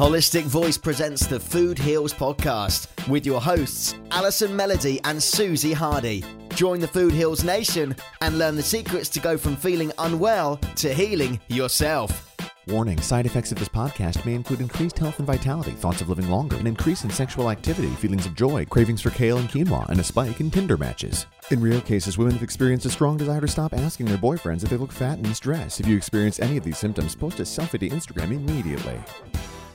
Holistic Voice presents the Food Heals podcast with your hosts, Allison Melody and Suzy Hardy. Join the Food Heals Nation and learn the secrets to go from feeling unwell to healing yourself. Warning side effects of this podcast may include increased health and vitality, thoughts of living longer, an increase in sexual activity, feelings of joy, cravings for kale and quinoa, and a spike in Tinder matches. In rare cases, women have experienced a strong desire to stop asking their boyfriends if they look fat and in. If you experience any of these symptoms, post a selfie to Instagram immediately.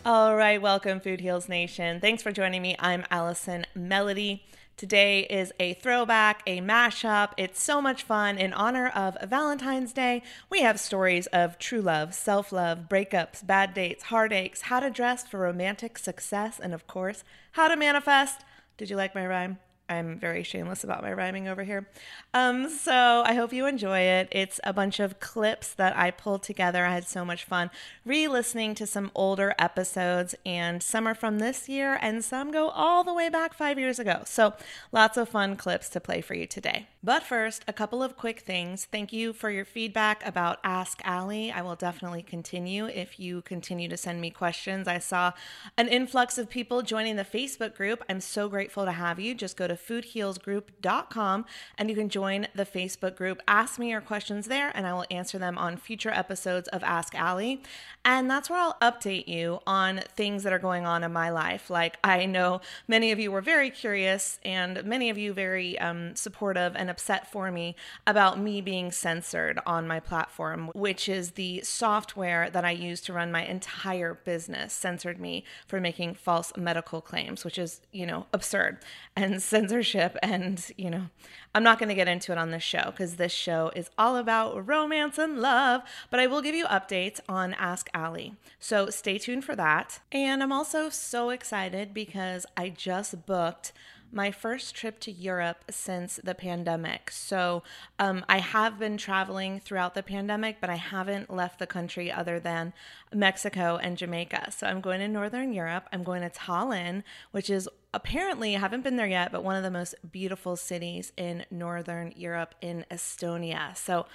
All right, welcome, Food Heals Nation. Thanks for joining me. I'm Allison Melody. Today is a throwback, a mashup. It's so much fun. In honor of Valentine's Day, we have stories of true love, self love, breakups, bad dates, heartaches, how to dress for romantic success, and of course, how to manifest. Did you like my rhyme? I'm very shameless about my rhyming over here. Um, so I hope you enjoy it. It's a bunch of clips that I pulled together. I had so much fun re listening to some older episodes, and some are from this year, and some go all the way back five years ago. So lots of fun clips to play for you today. But first, a couple of quick things. Thank you for your feedback about Ask Allie. I will definitely continue if you continue to send me questions. I saw an influx of people joining the Facebook group. I'm so grateful to have you. Just go to foodhealsgroup.com and you can join the Facebook group. Ask me your questions there and I will answer them on future episodes of Ask Allie. And that's where I'll update you on things that are going on in my life. Like I know many of you were very curious and many of you very um, supportive and upset for me about me being censored on my platform, which is the software that I use to run my entire business, censored me for making false medical claims, which is, you know, absurd. And censorship and, you know, I'm not going to get into it on this show because this show is all about romance and love, but I will give you updates on Ask Allie. So stay tuned for that. And I'm also so excited because I just booked my first trip to Europe since the pandemic. So um, I have been traveling throughout the pandemic, but I haven't left the country other than Mexico and Jamaica. So I'm going to Northern Europe. I'm going to Tallinn, which is apparently, I haven't been there yet, but one of the most beautiful cities in Northern Europe in Estonia. So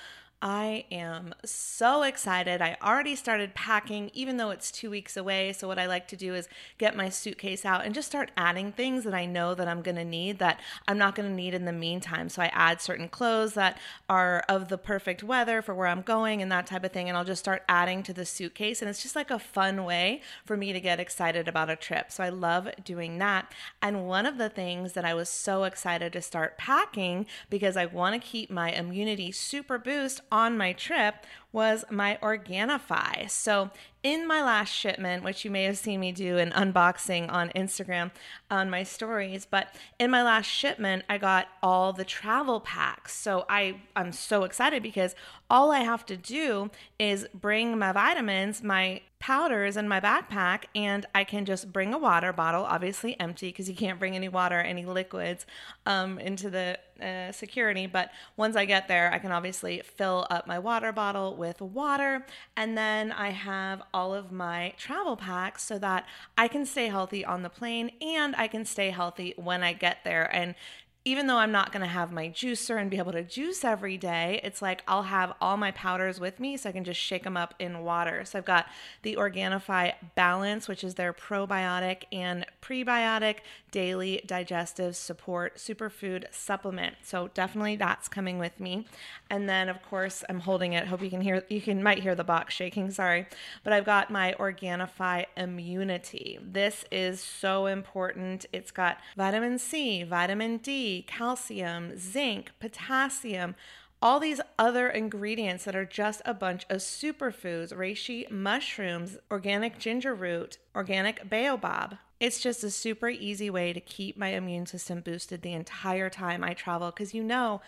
I am so excited. I already started packing, even though it's two weeks away. So, what I like to do is get my suitcase out and just start adding things that I know that I'm going to need that I'm not going to need in the meantime. So, I add certain clothes that are of the perfect weather for where I'm going and that type of thing. And I'll just start adding to the suitcase. And it's just like a fun way for me to get excited about a trip. So, I love doing that. And one of the things that I was so excited to start packing because I want to keep my immunity super boost on my trip was my Organifi. So, in my last shipment, which you may have seen me do an unboxing on Instagram on my stories, but in my last shipment, I got all the travel packs. So, I, I'm so excited because all I have to do is bring my vitamins, my powders in my backpack, and I can just bring a water bottle, obviously empty because you can't bring any water, any liquids um, into the uh, security. But once I get there, I can obviously fill up my water bottle with water. And then I have all of my travel packs so that I can stay healthy on the plane and I can stay healthy when I get there. And even though I'm not going to have my juicer and be able to juice every day, it's like I'll have all my powders with me so I can just shake them up in water. So I've got the Organifi Balance, which is their probiotic and prebiotic daily digestive support superfood supplement. So definitely that's coming with me. And then of course I'm holding it. Hope you can hear you can might hear the box shaking, sorry. But I've got my Organifi Immunity. This is so important. It's got vitamin C, vitamin D, calcium, zinc, potassium, all these other ingredients that are just a bunch of superfoods reishi mushrooms, organic ginger root, organic baobab. It's just a super easy way to keep my immune system boosted the entire time I travel because you know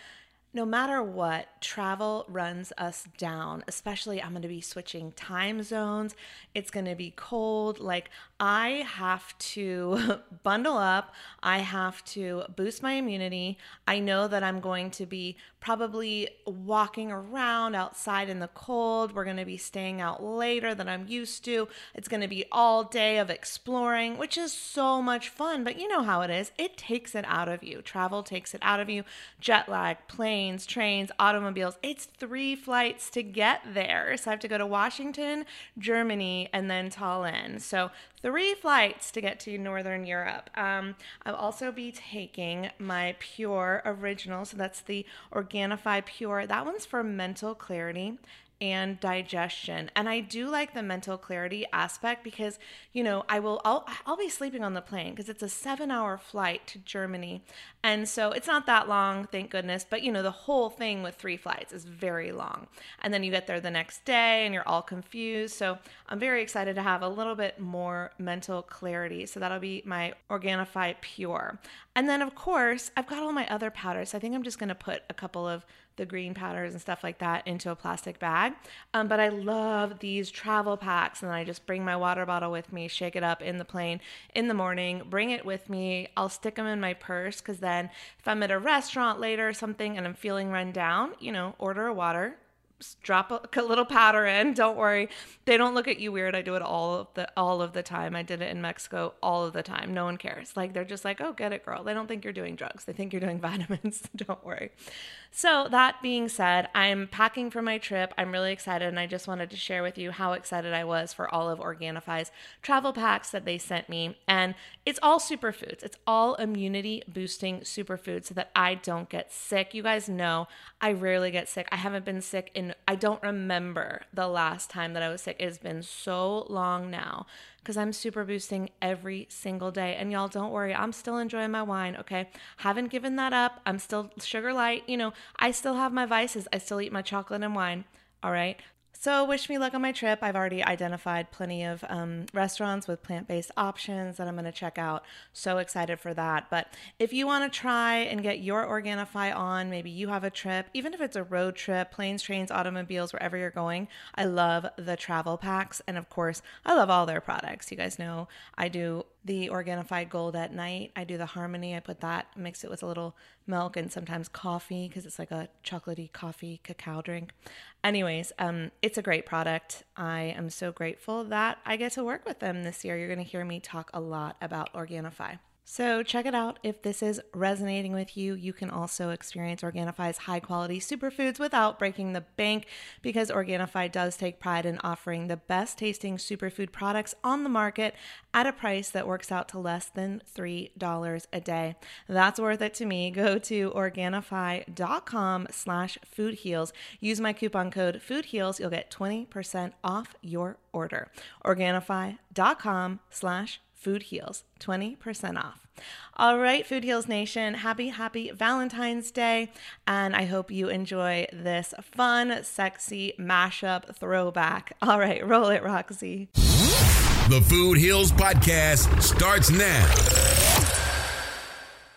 no matter what, travel runs us down, especially I'm going to be switching time zones. It's going to be cold. Like, I have to bundle up. I have to boost my immunity. I know that I'm going to be probably walking around outside in the cold. We're going to be staying out later than I'm used to. It's going to be all day of exploring, which is so much fun. But you know how it is. It takes it out of you. Travel takes it out of you. Jet lag, plane planes, trains, automobiles. It's three flights to get there. So I have to go to Washington, Germany, and then Tallinn. So three flights to get to Northern Europe. Um, I'll also be taking my Pure Original. So that's the Organifi Pure. That one's for mental clarity and digestion. And I do like the mental clarity aspect because, you know, I will I'll, I'll be sleeping on the plane because it's a 7-hour flight to Germany. And so it's not that long, thank goodness, but you know, the whole thing with three flights is very long. And then you get there the next day and you're all confused. So I'm very excited to have a little bit more mental clarity. So that'll be my Organifi Pure. And then, of course, I've got all my other powders. I think I'm just going to put a couple of the green powders and stuff like that into a plastic bag. Um, but I love these travel packs, and I just bring my water bottle with me, shake it up in the plane in the morning, bring it with me. I'll stick them in my purse because then if I'm at a restaurant later or something and I'm feeling run down, you know, order a water, drop a, little powder in. Don't worry, they don't look at you weird. I do it all of the all of the time. I did it in Mexico all of the time. No one cares. Like they're just like, oh, get it, girl. They don't think you're doing drugs. They think you're doing vitamins. don't worry. So that being said, I'm packing for my trip. I'm really excited, and I just wanted to share with you how excited I was for all of Organifi's travel packs that they sent me. And it's all superfoods. It's all immunity boosting superfoods so that I don't get sick. You guys know I rarely get sick. I haven't been sick in I don't remember the last time that I was sick. It's been so long now because I'm super boosting every single day. And y'all, don't worry, I'm still enjoying my wine, okay? Haven't given that up. I'm still sugar light. You know, I still have my vices. I still eat my chocolate and wine, all right? So, wish me luck on my trip. I've already identified plenty of um, restaurants with plant based options that I'm going to check out. So excited for that. But if you want to try and get your Organifi on, maybe you have a trip, even if it's a road trip, planes, trains, automobiles, wherever you're going, I love the travel packs. And of course, I love all their products. You guys know I do the Organifi Gold at night. I do the Harmony. I put that, mix it with a little milk and sometimes coffee because it's like a chocolatey coffee cacao drink. Anyways, um, it's a great product. I am so grateful that I get to work with them this year. You're going to hear me talk a lot about Organifi. So check it out. If this is resonating with you, you can also experience Organifi's high quality superfoods without breaking the bank because Organifi does take pride in offering the best tasting superfood products on the market at a price that works out to less than $3 a day. That's worth it to me. Go to Organifi.com slash foodheals. Use my coupon code foodheals. You'll get 20% off your order. Organifi.com slash Food Heals, 20% off. All right, Food Heals Nation, happy, happy Valentine's Day. And I hope you enjoy this fun, sexy mashup throwback. All right, roll it, Roxy. The Food Heals Podcast starts now.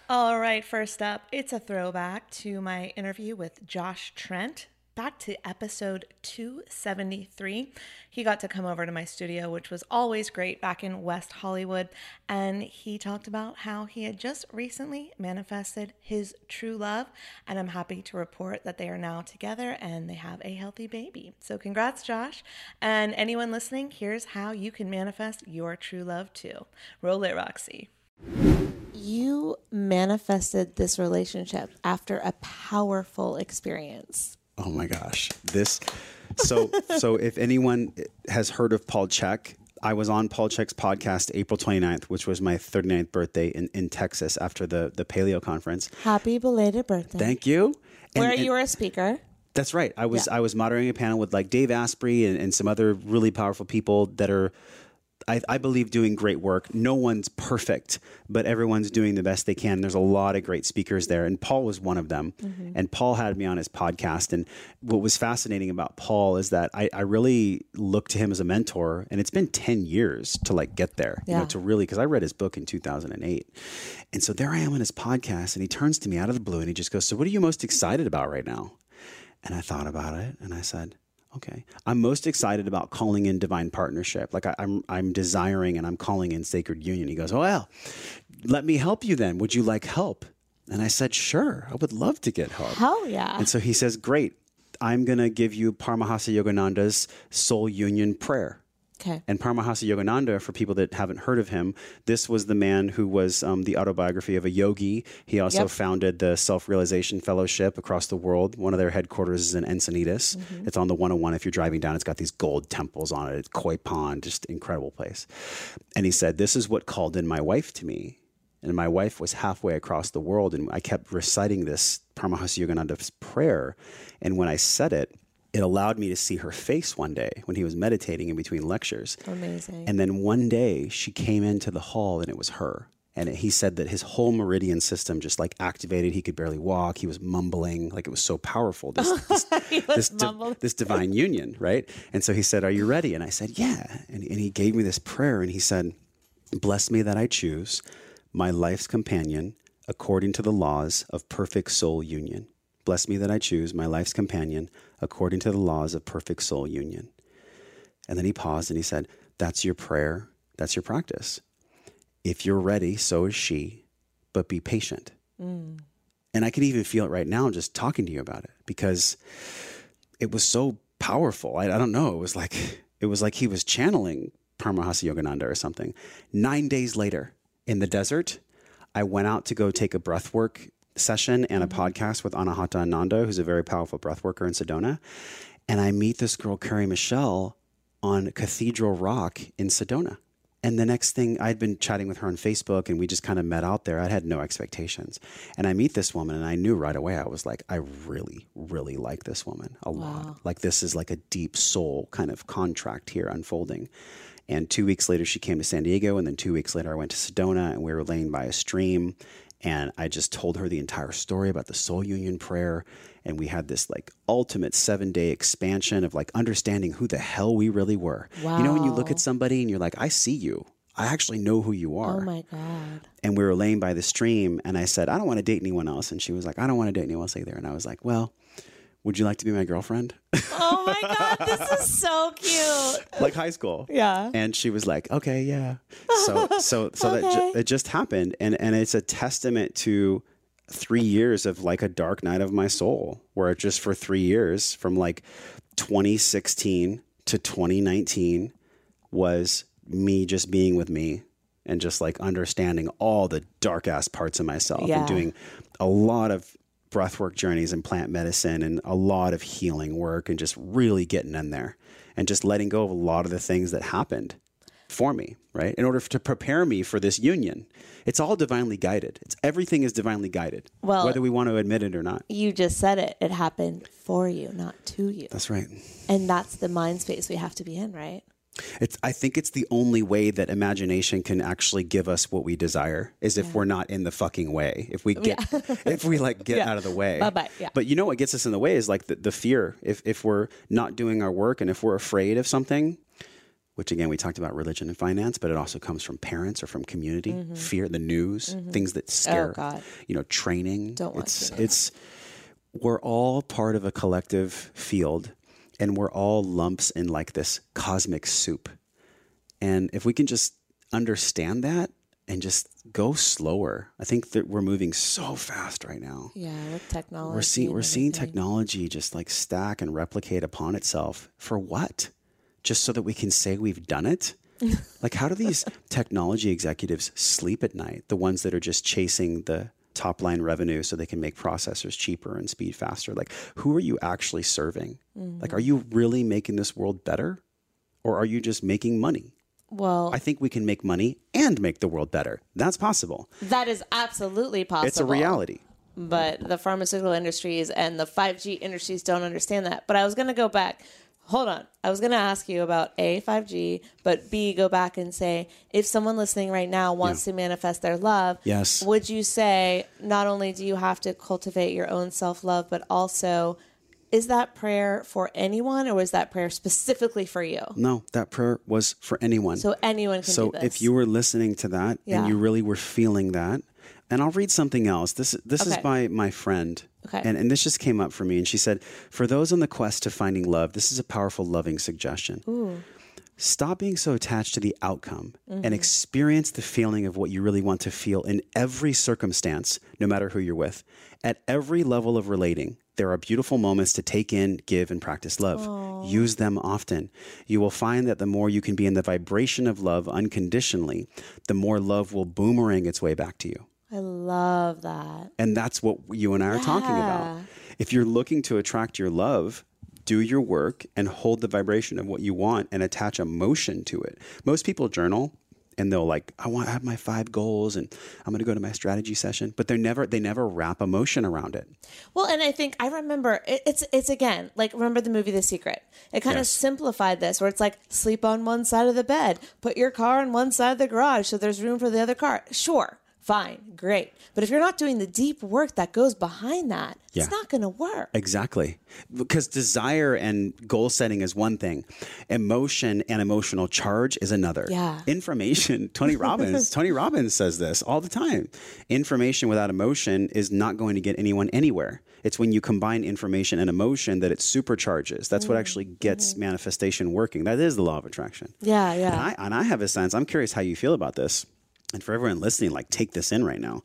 All right, first up, it's a throwback to my interview with Josh Trent back to episode 273. He got to come over to my studio, which was always great back in West Hollywood. And he talked about how he had just recently manifested his true love. And I'm happy to report that they are now together and they have a healthy baby. So, congrats, Josh. And anyone listening, here's how you can manifest your true love too. Roll it, Roxy. You manifested this relationship after a powerful experience. Oh my gosh. This so so if anyone has heard of Paul Chek, I was on Paul Chek's podcast April 29th, which was my 39th birthday in, in Texas after the, the paleo conference. Happy belated birthday. Thank you. And, Where you were a speaker. That's right. I was yeah. I was moderating a panel with like Dave Asprey and, and some other really powerful people that are I, I, believe doing great work. No one's perfect, but everyone's doing the best they can. There's a lot of great speakers there, and Paul was one of them. Mm-hmm. And Paul had me on his podcast. And what was fascinating about Paul is that I, I, really look to him as a mentor, and it's been 10 years to like get there, yeah. you know, to really, because I read his book in 2008. And so there I am on his podcast, and he turns to me out of the blue and he just goes, So, what are you most excited about right now? And I thought about it, and I said, Okay. I'm most excited about calling in divine partnership. Like I, am I'm, I'm desiring and I'm calling in sacred union. He goes, oh, well, let me help you then. Would you like help? And I said, sure, I would love to get help. Hell yeah. And so he says, great. I'm going to give you Paramahansa Yogananda's soul union prayer. Okay. And Paramahansa Yogananda, for people that haven't heard of him, this was the man who was um, the autobiography of a yogi. He also yep. founded the Self Realization Fellowship across the world. One of their headquarters is in Encinitas. Mm-hmm. It's on the 101. If you're driving down, it's got these gold temples on it. It's koi pond, just incredible place. And he said, This is what called in my wife to me. And my wife was halfway across the world, and I kept reciting this Paramahansa Yogananda's prayer. And when I said it, it allowed me to see her face one day when he was meditating in between lectures. Amazing. And then one day she came into the hall and it was her. And he said that his whole meridian system just like activated. He could barely walk. He was mumbling, like it was so powerful. This, this, this, di- this divine union, right? And so he said, Are you ready? And I said, Yeah. And, and he gave me this prayer and he said, Bless me that I choose my life's companion according to the laws of perfect soul union. Bless me that I choose my life's companion according to the laws of perfect soul union. And then he paused and he said, That's your prayer. That's your practice. If you're ready, so is she, but be patient. Mm. And I can even feel it right now just talking to you about it because it was so powerful. I, I don't know. It was like it was like he was channeling Paramahansa Yogananda or something. Nine days later in the desert, I went out to go take a breath work session and a mm-hmm. podcast with Anahata Ananda, who's a very powerful breath worker in Sedona. And I meet this girl, Carrie Michelle, on Cathedral Rock in Sedona. And the next thing, I'd been chatting with her on Facebook and we just kind of met out there. I had no expectations. And I meet this woman and I knew right away, I was like, I really, really like this woman a lot. Like, this is like a deep soul kind of contract here unfolding. And two weeks later, she came to San Diego. And then two weeks later, I went to Sedona and we were laying by a stream. And I just told her the entire story about the soul union prayer. And we had this like ultimate seven day expansion of like understanding who the hell we really were. You know, when you look at somebody and you're like, I see you. I actually know who you oh are. oh my God. And we were laying by the stream, and I said, I don't want to date anyone else. And she was like, I don't want to date anyone else either. And I was like, Well, would you like to be my girlfriend? Oh my God. This is so cute. like high school. Yeah. And she was like, "Okay, yeah." So so so that ju- it just happened, and and it's a testament to three years of like a dark night of my soul, where it just for three years, from like 2016 to 2019, was me just being with me and just like understanding all the dark ass parts of myself Yeah. and doing a lot of breathwork journeys and plant medicine and a lot of healing work and just really getting in there and just letting go of a lot of the things that happened for me, right? In order to prepare me for this union. It's all divinely guided. It's everything is divinely guided. Well- whether we want to admit it or not. You just said it. It happened for you, not to you. That's right. And that's the mind space we have to be in, right? It's I think it's the only way that imagination can actually give us what we desire is if we're not in the fucking way. If we get if we like get Yeah. out of the way. Bye-bye, yeah. But you know what gets us in the way is like the, the fear. If if we're not doing our work and if we're afraid of something, which again we talked about religion and finance, but it also comes from parents or from community, fear, the news, things that scare Mm-hmm. Oh, God. you know, training. Don't want it's to. it's we're all part of a collective field and we're all lumps in like this cosmic soup. And if we can just understand that and just go slower, I think that we're moving so fast right now. Yeah, with technology. We're seeing we're seeing technology just like stack and replicate upon itself for what? Just so that we can say we've done it? like how do these technology executives sleep at night? The ones that are just chasing the top line revenue so they can make processors cheaper and speed faster. Like who are you actually serving? Mm-hmm. Like are you really making this world better? Or are you just making money? Well, I think we can make money and make the world better. That's possible. that is absolutely possible. It's a reality. but the pharmaceutical industries and the 5G industries don't understand that. But I was going to go back. Hold on. I was going to ask you about A, 5G, but B, go back and say if someone listening right now wants to manifest their love, Yes. would you say not only do you have to cultivate your own self love, but also is that prayer for anyone or is that prayer specifically for you? No, that prayer was for anyone. So anyone can so if you were listening to that Yeah. and you really were feeling that and i'll read something else this this is by my friend Okay. and, and this just came up for me and she said for those on the quest to finding love this is a powerful loving suggestion stop being so attached to the outcome Mm-hmm. and experience the feeling of what you really want to feel in every circumstance no matter who you're with at every level of relating there are beautiful moments to take in, give, and practice love. Use them often. You will find that the more you can be in the vibration of love unconditionally, the more love will boomerang its way back to you. I love that. And that's what you and I are talking about. If you're looking to attract your love, do your work and hold the vibration of what you want and attach emotion to it. Most people journal and they'll like i want to have my five goals and i'm going to go to my strategy session but they're never they never wrap emotion around it Well, and I think I remember it, it's it's again like remember the movie The Secret. It kind of simplified this, where it's like sleep on one side of the bed, put your car on one side of the garage, so there's room for the other car. Sure, fine, great. But if you're not doing the deep work that goes behind that, Yeah. it's not going to work. Exactly. Because desire and goal setting is one thing, emotion and emotional charge is another. Yeah. Information, Tony Robbins, Tony Robbins says this all the time. Information without emotion is not going to get anyone anywhere. It's when you combine information and emotion that it supercharges. That's what mm-hmm. actually gets mm-hmm. manifestation working. That is the law of attraction. Yeah, yeah. And I, and I have a sense, I'm curious how you feel about this. And for everyone listening, like take this in right now.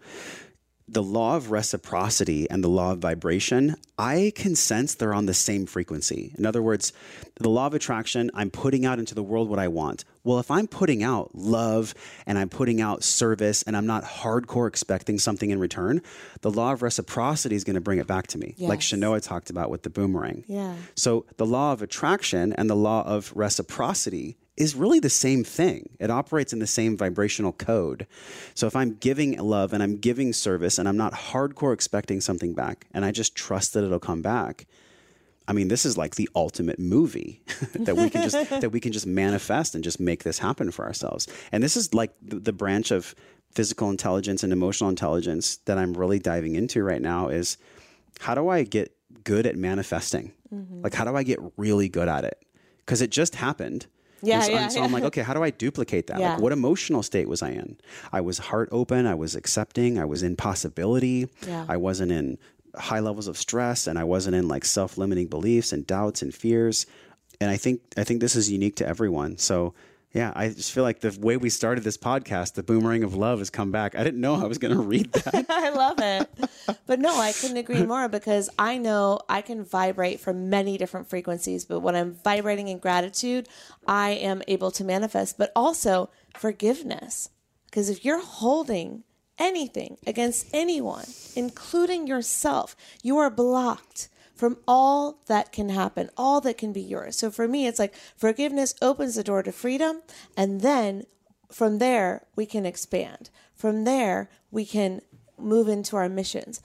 The law of reciprocity and the law of vibration, I can sense they're on the same frequency. In other words, the law of attraction, I'm putting out into the world what I want. Well, if I'm putting out love and I'm putting out service and I'm not hardcore expecting something in return, the law of reciprocity is going to bring it back to me. Like Yes. Shanoa talked about with the boomerang. Yeah. So the law of attraction and the law of reciprocity is really the same thing. It operates in the same vibrational code. So if I'm giving love and I'm giving service and I'm not hardcore expecting something back and I just trust that it'll come back, I mean, this is like the ultimate movie that we can just that we can just manifest and just make this happen for ourselves. And this is like the, the branch of physical intelligence and emotional intelligence that I'm really diving into right now is how do I get good at manifesting? Mm-hmm. Like how do I get really good at it? Because it just happened. Yeah, so, yeah, so I'm like, okay, how do I duplicate that? Yeah. Like, what emotional state was I in? I was heart open. I was accepting. I was in possibility. Yeah. I wasn't in high levels of stress, and I wasn't in like self limiting beliefs and doubts and fears. And I think I think this is unique to everyone. So yeah, I just feel like the way we started this podcast, the boomerang of love has come back. I didn't know I was going to read that. I love it. But no, I couldn't agree more because I know I can vibrate from many different frequencies, but when I'm vibrating in gratitude, I am able to manifest, but also forgiveness. Because if you're holding anything against anyone, including yourself, you are blocked from all that can happen, all that can be yours. So for me, it's like forgiveness opens the door to freedom, and then from there, we can expand. From there, we can move into our missions.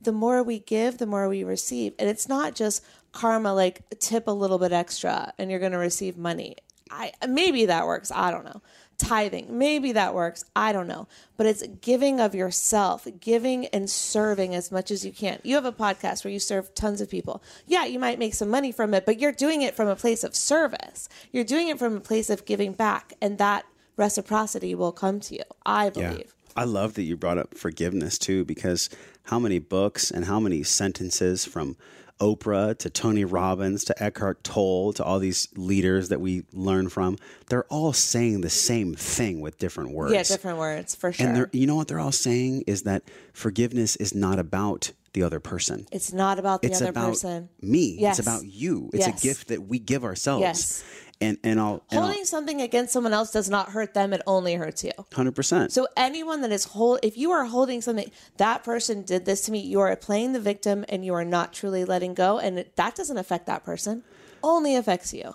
The more we give, the more we receive. And it's not just karma, like tip a little bit extra and you're going to receive money. I maybe that works. I don't know. Tithing, maybe that works. I don't know. But it's giving of yourself, giving and serving as much as you can. You have a podcast where you serve tons of people. Yeah, you might make some money from it, but you're doing it from a place of service. You're doing it from a place of giving back, and that reciprocity will come to you. I believe. I love that you brought up forgiveness too, because how many books and how many sentences from Oprah to Tony Robbins to Eckhart Tolle to all these leaders that we learn from, they're all saying the same thing with different words. Yeah, different words for sure. And you know what they're all saying is that forgiveness is not about the other person. it's not about the it's other about person. me. Yes. It's about you. It's Yes. a gift that we give ourselves. Yes. And and I'll and I'll- Holding something against someone else does not hurt them; it only hurts you. 100%. So anyone that is hold, if you are holding something, that person did this to me. You are playing the victim, and you are not truly letting go, and it, that doesn't affect that person. Only affects you.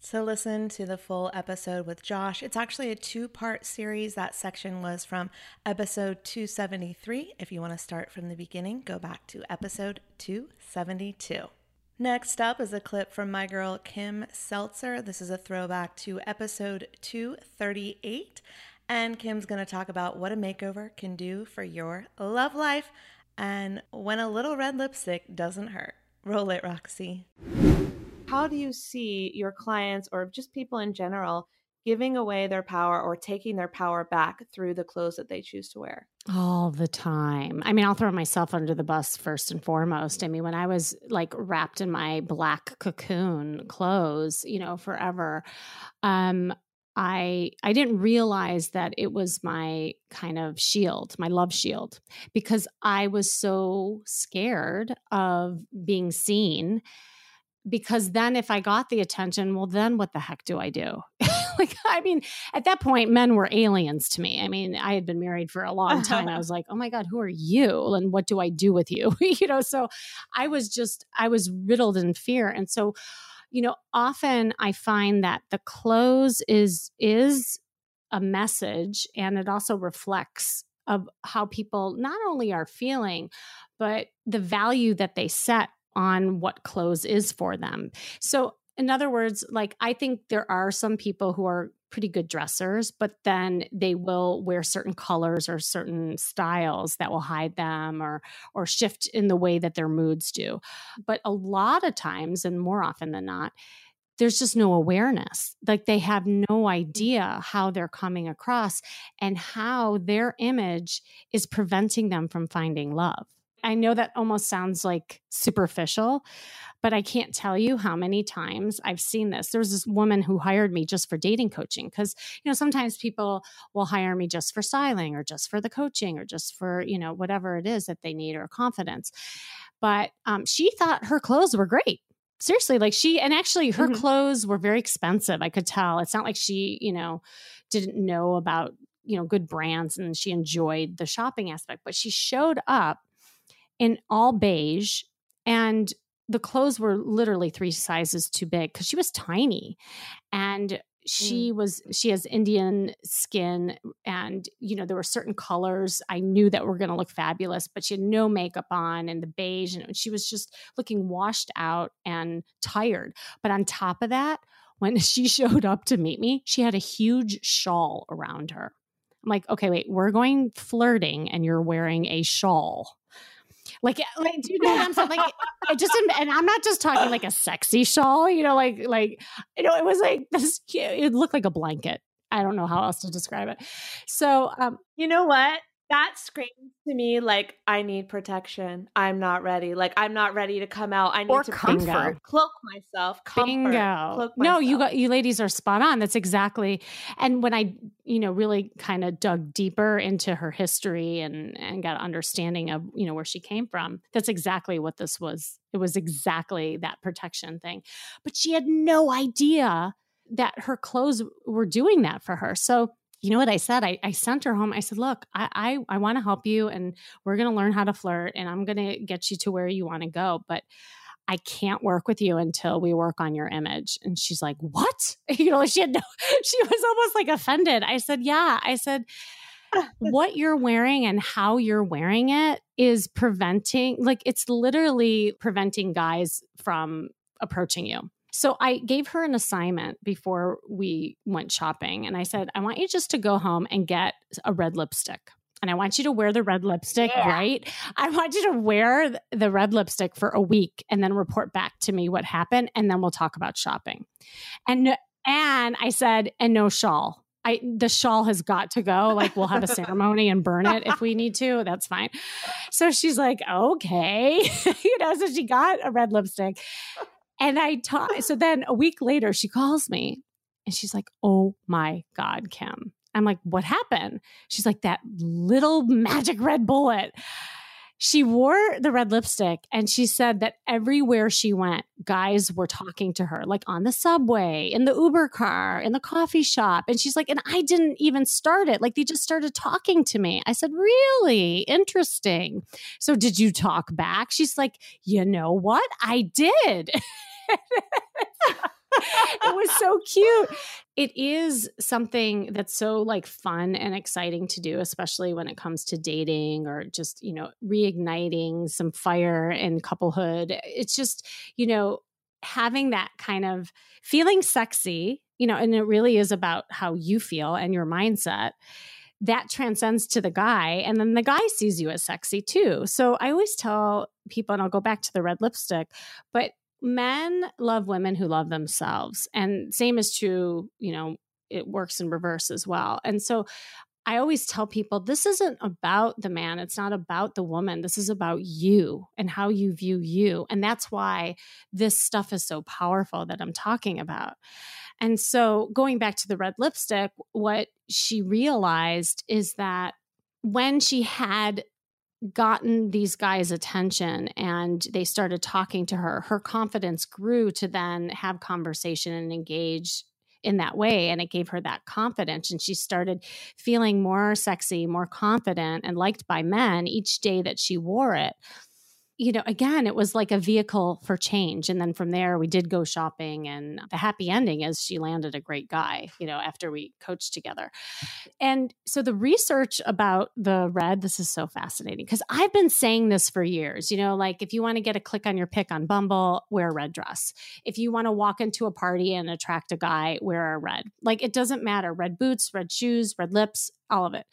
So, listen to the full episode with Josh, it's actually a two part series. That section was from episode 273. If you want to start from the beginning, go back to episode 272. Next up is a clip from my girl Kim Seltzer. This is a throwback to episode 238. And Kim's going to talk about what a makeover can do for your love life and when a little red lipstick doesn't hurt. Roll it, Roxy. How do you see your clients or just people in general giving away their power or taking their power back through the clothes that they choose to wear? all the time. I mean, I'll throw myself under the bus first and foremost. I mean, when I was like wrapped in my black cocoon clothes, you know, forever, um, I I didn't realize that it was my kind of shield, my love shield, because I was so scared of being seen. Because then, if I got the attention, well, then what the heck do I do? like, I mean, at that point, men were aliens to me. I mean, I had been married for a long time. I was like, oh my God, who are you? And what do I do with you? you know, so I was just, I was riddled in fear. And so, you know, often I find that the clothes is, is, a message and it also reflects of how people not only are feeling but the value that they set on what clothes is for them so in other words like i think there are some people who are pretty good dressers but then they will wear certain colors or certain styles that will hide them or or shift in the way that their moods do but a lot of times and more often than not there's just no awareness. Like they have no mm. idea how they're coming across and how their image is preventing them from finding love. I know that almost sounds like superficial, but I can't tell you how many times I've seen this. There was this woman who hired me just for dating coaching because, you know, sometimes people will hire me just for styling or just for the coaching or just for, you know, whatever it is that they need or confidence. But um, she thought her clothes were great seriously like she and actually her mm-hmm. clothes were very expensive i could tell it's not like she you know didn't know about you know good brands and she enjoyed the shopping aspect but she showed up in all beige and the clothes were literally three sizes too big because she was tiny and she mm. was she has indian skin and you know there were certain colors i knew that were going to look fabulous but she had no makeup on and the beige and she was just looking washed out and tired. But on top of that when she showed up to meet me she had a huge shawl around her. I'm like okay wait we're going flirting and you're wearing a shawl like, like, do you know what I'm saying? Like, it just, and I'm not just talking like a sexy shawl, you know, like, like, you know, it was like this, it looked like a blanket. I don't know how else to describe it. So, um, you know what? That screams to me like I need protection. I'm not ready. Like I'm not ready to come out. I need or to comfort. cloak myself. Comfort, Bingo. Cloak no, you got you ladies are spot on. That's exactly. And when I, you know, really kind of dug deeper into her history and and got understanding of you know where she came from, that's exactly what this was. It was exactly that protection thing. But she had no idea that her clothes were doing that for her. So you know what I said? I, I sent her home. I said, look, I, I, I want to help you and we're going to learn how to flirt and I'm going to get you to where you want to go. But I can't work with you until we work on your image. And she's like, what? You know, she had no, she was almost like offended. I said, yeah. I said, what you're wearing and how you're wearing it is preventing, like, it's literally preventing guys from approaching you. So I gave her an assignment before we went shopping. And I said, I want you just to go home and get a red lipstick. And I want you to wear the red lipstick, yeah. right? I want you to wear the red lipstick for a week and then report back to me what happened. And then we'll talk about shopping. And, and I said, and no shawl. I, the shawl has got to go. Like we'll have a ceremony and burn it if we need to. That's fine. So she's like, okay, you know. So she got a red lipstick, and I taught. So then a week later, she calls me and she's like, Oh my God, Kim. I'm like, What happened? She's like, That little magic red bullet. She wore the red lipstick and she said that everywhere she went, guys were talking to her, like on the subway, in the Uber car, in the coffee shop. And she's like, and I didn't even start it. Like they just started talking to me. I said, really interesting. So did you talk back? She's like, you know what? I did. it was so cute. It is something that's so like fun and exciting to do, especially when it comes to dating or just, you know, reigniting some fire in couplehood. It's just, you know, having that kind of feeling sexy, you know, and it really is about how you feel and your mindset that transcends to the guy and then the guy sees you as sexy too so i always tell people and i'll go back to the red lipstick but men love women who love themselves and same is true you know it works in reverse as well and so I always tell people this isn't about the man. It's not about the woman. This is about you and how you view you. And that's why this stuff is so powerful that I'm talking about. And so, going back to the red lipstick, what she realized is that when she had gotten these guys' attention and they started talking to her, her confidence grew to then have conversation and engage in that way. And it gave her that confidence. And she started feeling more sexy, more confident, and liked by men each day that she wore it. You know, again, it was like a vehicle for change. And then from there, we did go shopping. And the happy ending is she landed a great guy, you know, after we coached together. And so the research about the red, this is so fascinating because I've been saying this for years. You know, like if you want to get a click on your pick on Bumble, wear a red dress. If you want to walk into a party and attract a guy, wear a red. Like it doesn't matter red boots, red shoes, red lips, all of it.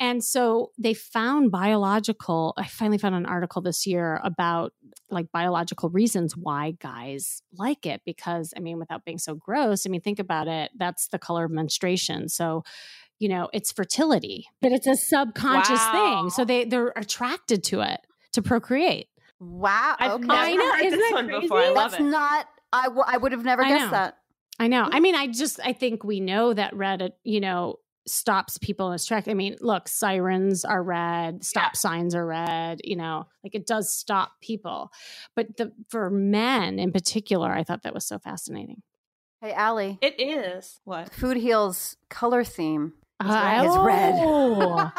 And so they found biological, I finally found an article this year about like biological reasons why guys like it. Because, I mean, without being so gross, I mean, think about it. That's the color of menstruation. So, you know, it's fertility, but it's a subconscious Wow. thing. So they, they're attracted to it to procreate. Wow. I've okay. never I know, heard isn't this one crazy? before. I love That's it. not. I, w- I would have never I guessed know. that. I know. I mean, I just I think we know that red, uh, you know, stops people in its track. I mean, look, sirens are red, stop signs are red. You know, like it does stop people. But the for men in particular, I thought that was so fascinating. Hey, Allie. It is. What? Food Heals color theme Uh, is red. oh,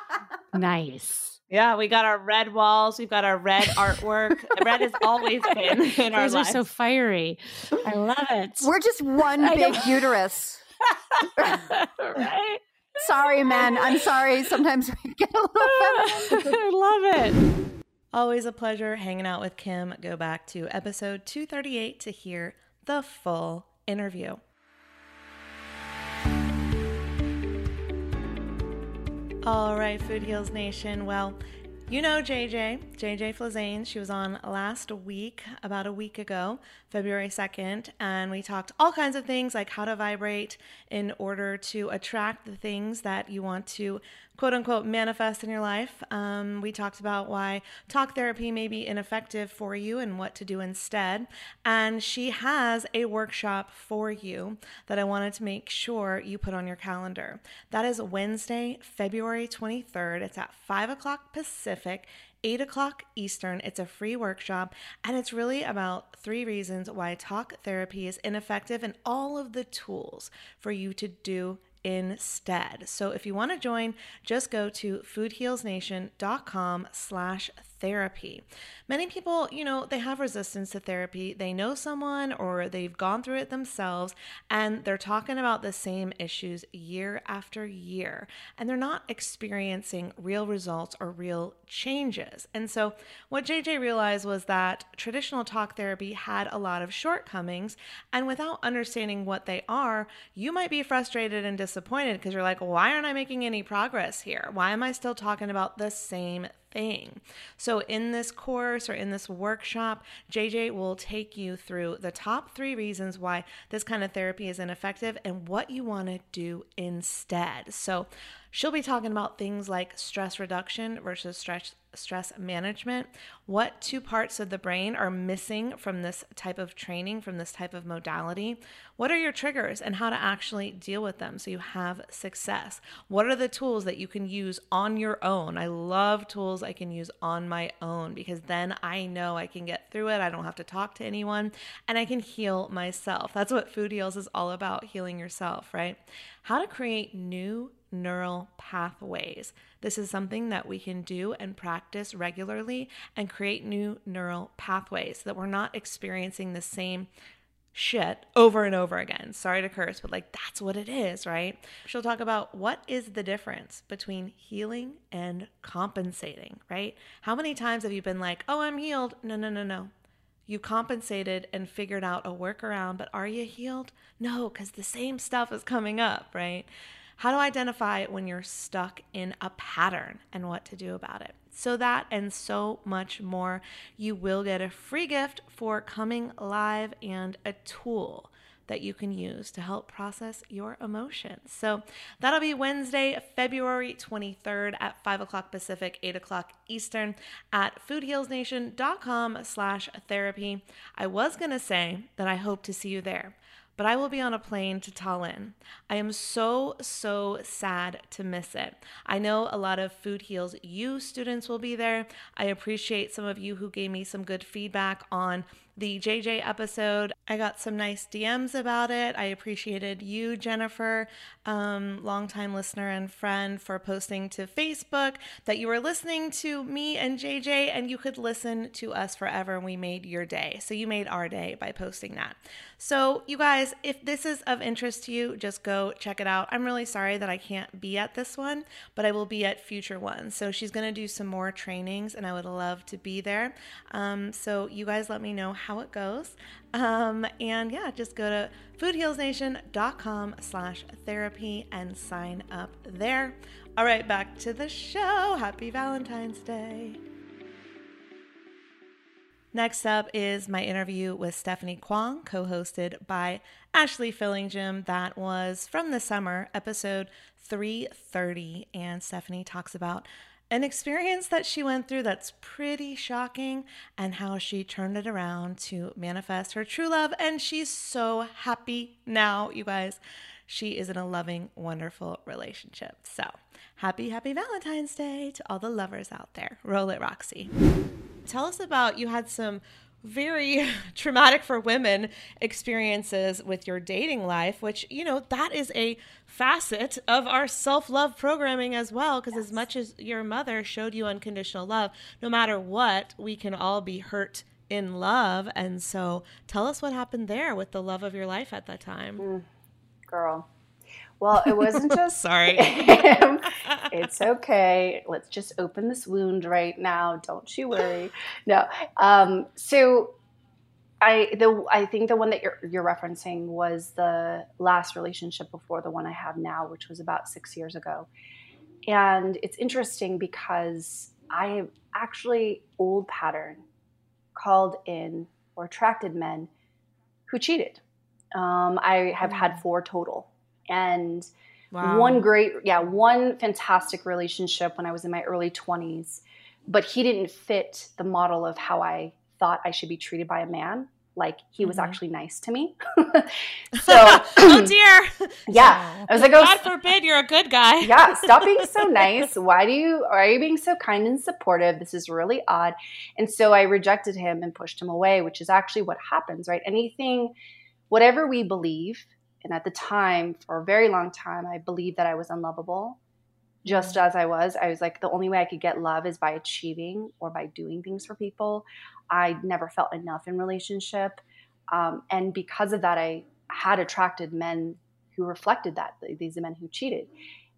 nice. Yeah, we got our red walls. We've got our red artwork. red has always been in our Those are so fiery. I love it. We're just one I big uterus. right? Sorry, men. I'm sorry. Sometimes we get a little feminine. I love it. Always a pleasure hanging out with Kim. Go back to episode 238 to hear the full interview. All right, Food Heals Nation. Well, you know JJ, JJ Flizanes. She was on last week, about a week ago, February 2nd, and we talked all kinds of things like how to vibrate in order to attract the things that you want to quote unquote manifest in your life. Um, we talked about why talk therapy may be ineffective for you and what to do instead. And she has a workshop for you that I wanted to make sure you put on your calendar. That is Wednesday, February 23rd. It's at 5 o'clock Pacific. 8 o'clock Eastern. It's a free workshop, and it's really about three reasons why talk therapy is ineffective and all of the tools for you to do instead. So if you want to join, just go to foodhealsnation.com slash therapy. Many people, you know, they have resistance to therapy. They know someone or they've gone through it themselves and they're talking about the same issues year after year and they're not experiencing real results or real changes. And so what JJ realized was that traditional talk therapy had a lot of shortcomings and without understanding what they are, you might be frustrated and disappointed because you're like, why aren't I making any progress here? Why am I still talking about the same thing. So, in this course or in this workshop, JJ will take you through the top three reasons why this kind of therapy is ineffective and what you want to do instead. So, she'll be talking about things like stress reduction versus stress stress management, what two parts of the brain are missing from this type of training, from this type of modality, what are your triggers and how to actually deal with them so you have success. What are the tools that you can use on your own? I love tools I can use on my own because then I know I can get through it. I don't have to talk to anyone and I can heal myself. That's what Food Heals is all about healing yourself, right? How to create new neural pathways. This is something that we can do and practice regularly and create new neural pathways so that we're not experiencing the same shit over and over again. Sorry to curse, but like that's what it is, right? She'll talk about what is the difference between healing and compensating, right? How many times have you been like, oh, I'm healed? No, no, no, no. You compensated and figured out a workaround, but are you healed? No, because the same stuff is coming up, right? How to identify when you're stuck in a pattern and what to do about it. So, that and so much more, you will get a free gift for coming live and a tool that you can use to help process your emotions. So that'll be Wednesday, February 23rd at 5 o'clock Pacific, 8 o'clock Eastern at foodhealsnation.com slash therapy. I was going to say that I hope to see you there but I will be on a plane to Tallinn. I am so, so sad to miss it. I know a lot of Food Heals You students will be there. I appreciate some of you who gave me some good feedback on the JJ episode. I got some nice DMs about it. I appreciated you, Jennifer, um, longtime listener and friend, for posting to Facebook that you were listening to me and JJ and you could listen to us forever and we made your day. So you made our day by posting that. So, you guys, if this is of interest to you, just go check it out. I'm really sorry that I can't be at this one, but I will be at future ones. So, she's going to do some more trainings and I would love to be there. Um, so, you guys let me know how it goes. Um, and yeah, just go to foodhealsnation.com slash therapy and sign up there. All right, back to the show. Happy Valentine's Day. Next up is my interview with Stephanie Kwong, co hosted by Ashley Fillingham. That was from the summer, episode 330. And Stephanie talks about an experience that she went through that's pretty shocking and how she turned it around to manifest her true love. And she's so happy now, you guys. She is in a loving, wonderful relationship. So happy, happy Valentine's Day to all the lovers out there. Roll it, Roxy. Tell us about you had some very traumatic for women experiences with your dating life, which, you know, that is a facet of our self love programming as well. Because yes. as much as your mother showed you unconditional love, no matter what, we can all be hurt in love. And so tell us what happened there with the love of your life at that time. Mm, girl. Well, it wasn't just sorry. it's okay. Let's just open this wound right now. Don't you worry. No. Um, so I the I think the one that you're you're referencing was the last relationship before the one I have now, which was about six years ago. And it's interesting because I actually old pattern called in or attracted men who cheated. Um, I have had mm. four total and wow. one great yeah one fantastic relationship when i was in my early 20s but he didn't fit the model of how i thought i should be treated by a man like he was mm-hmm. actually nice to me. so, oh dear. Yeah, I was like, oh, God forbid you're a good guy. yeah, stop being so nice. Why do you? Are you being so kind and supportive? This is really odd. And so I rejected him and pushed him away, which is actually what happens, right? Anything, whatever we believe and at the time, for a very long time, I believed that I was unlovable just as I was. I was like, the only way I could get love is by achieving or by doing things for people. I never felt enough in relationship. Um, and because of that, I had attracted men who reflected that, these are men who cheated.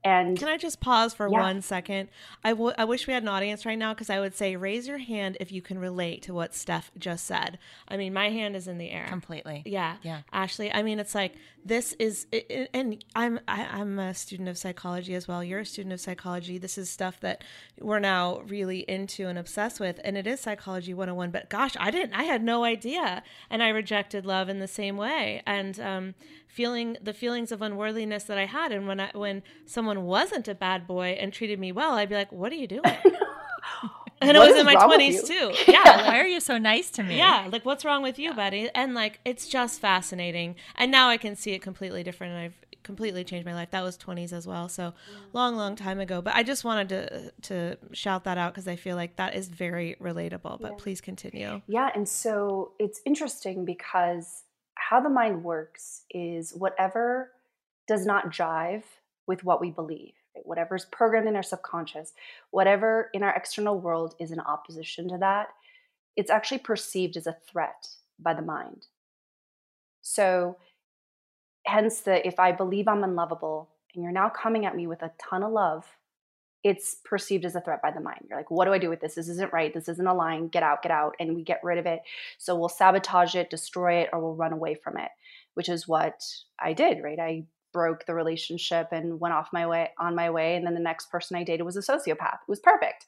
And can I just pause for yeah. one second? I, w- I wish we had an audience right now because I would say raise your hand if you can relate to what Steph just said. I mean, my hand is in the air completely. Yeah, yeah. Ashley, I mean, it's like this is, and I'm I, am i am a student of psychology as well. You're a student of psychology. This is stuff that we're now really into and obsessed with, and it is psychology 101. But gosh, I didn't, I had no idea, and I rejected love in the same way, and um, feeling the feelings of unworthiness that I had, and when I when someone someone wasn't a bad boy and treated me well, I'd be like, "What are you doing?" and what it was in my 20s too. Yeah. Like, Why are you so nice to me? Yeah. Like, what's wrong with you, buddy? And like, it's just fascinating. And now I can see it completely different. And I've completely changed my life. That was 20s as well. So long, long time ago. But I just wanted to, to shout that out because I feel like that is very relatable. But yeah. please continue. Yeah. And so it's interesting because how the mind works is whatever does not jive with what we believe. Right? Whatever's programmed in our subconscious, whatever in our external world is in opposition to that, it's actually perceived as a threat by the mind. So, hence the if I believe I'm unlovable and you're now coming at me with a ton of love, it's perceived as a threat by the mind. You're like, what do I do with this? This isn't right. This isn't a line. Get out, get out. And we get rid of it. So we'll sabotage it, destroy it, or we'll run away from it, which is what I did, right? I broke the relationship and went off my way on my way and then the next person i dated was a sociopath it was perfect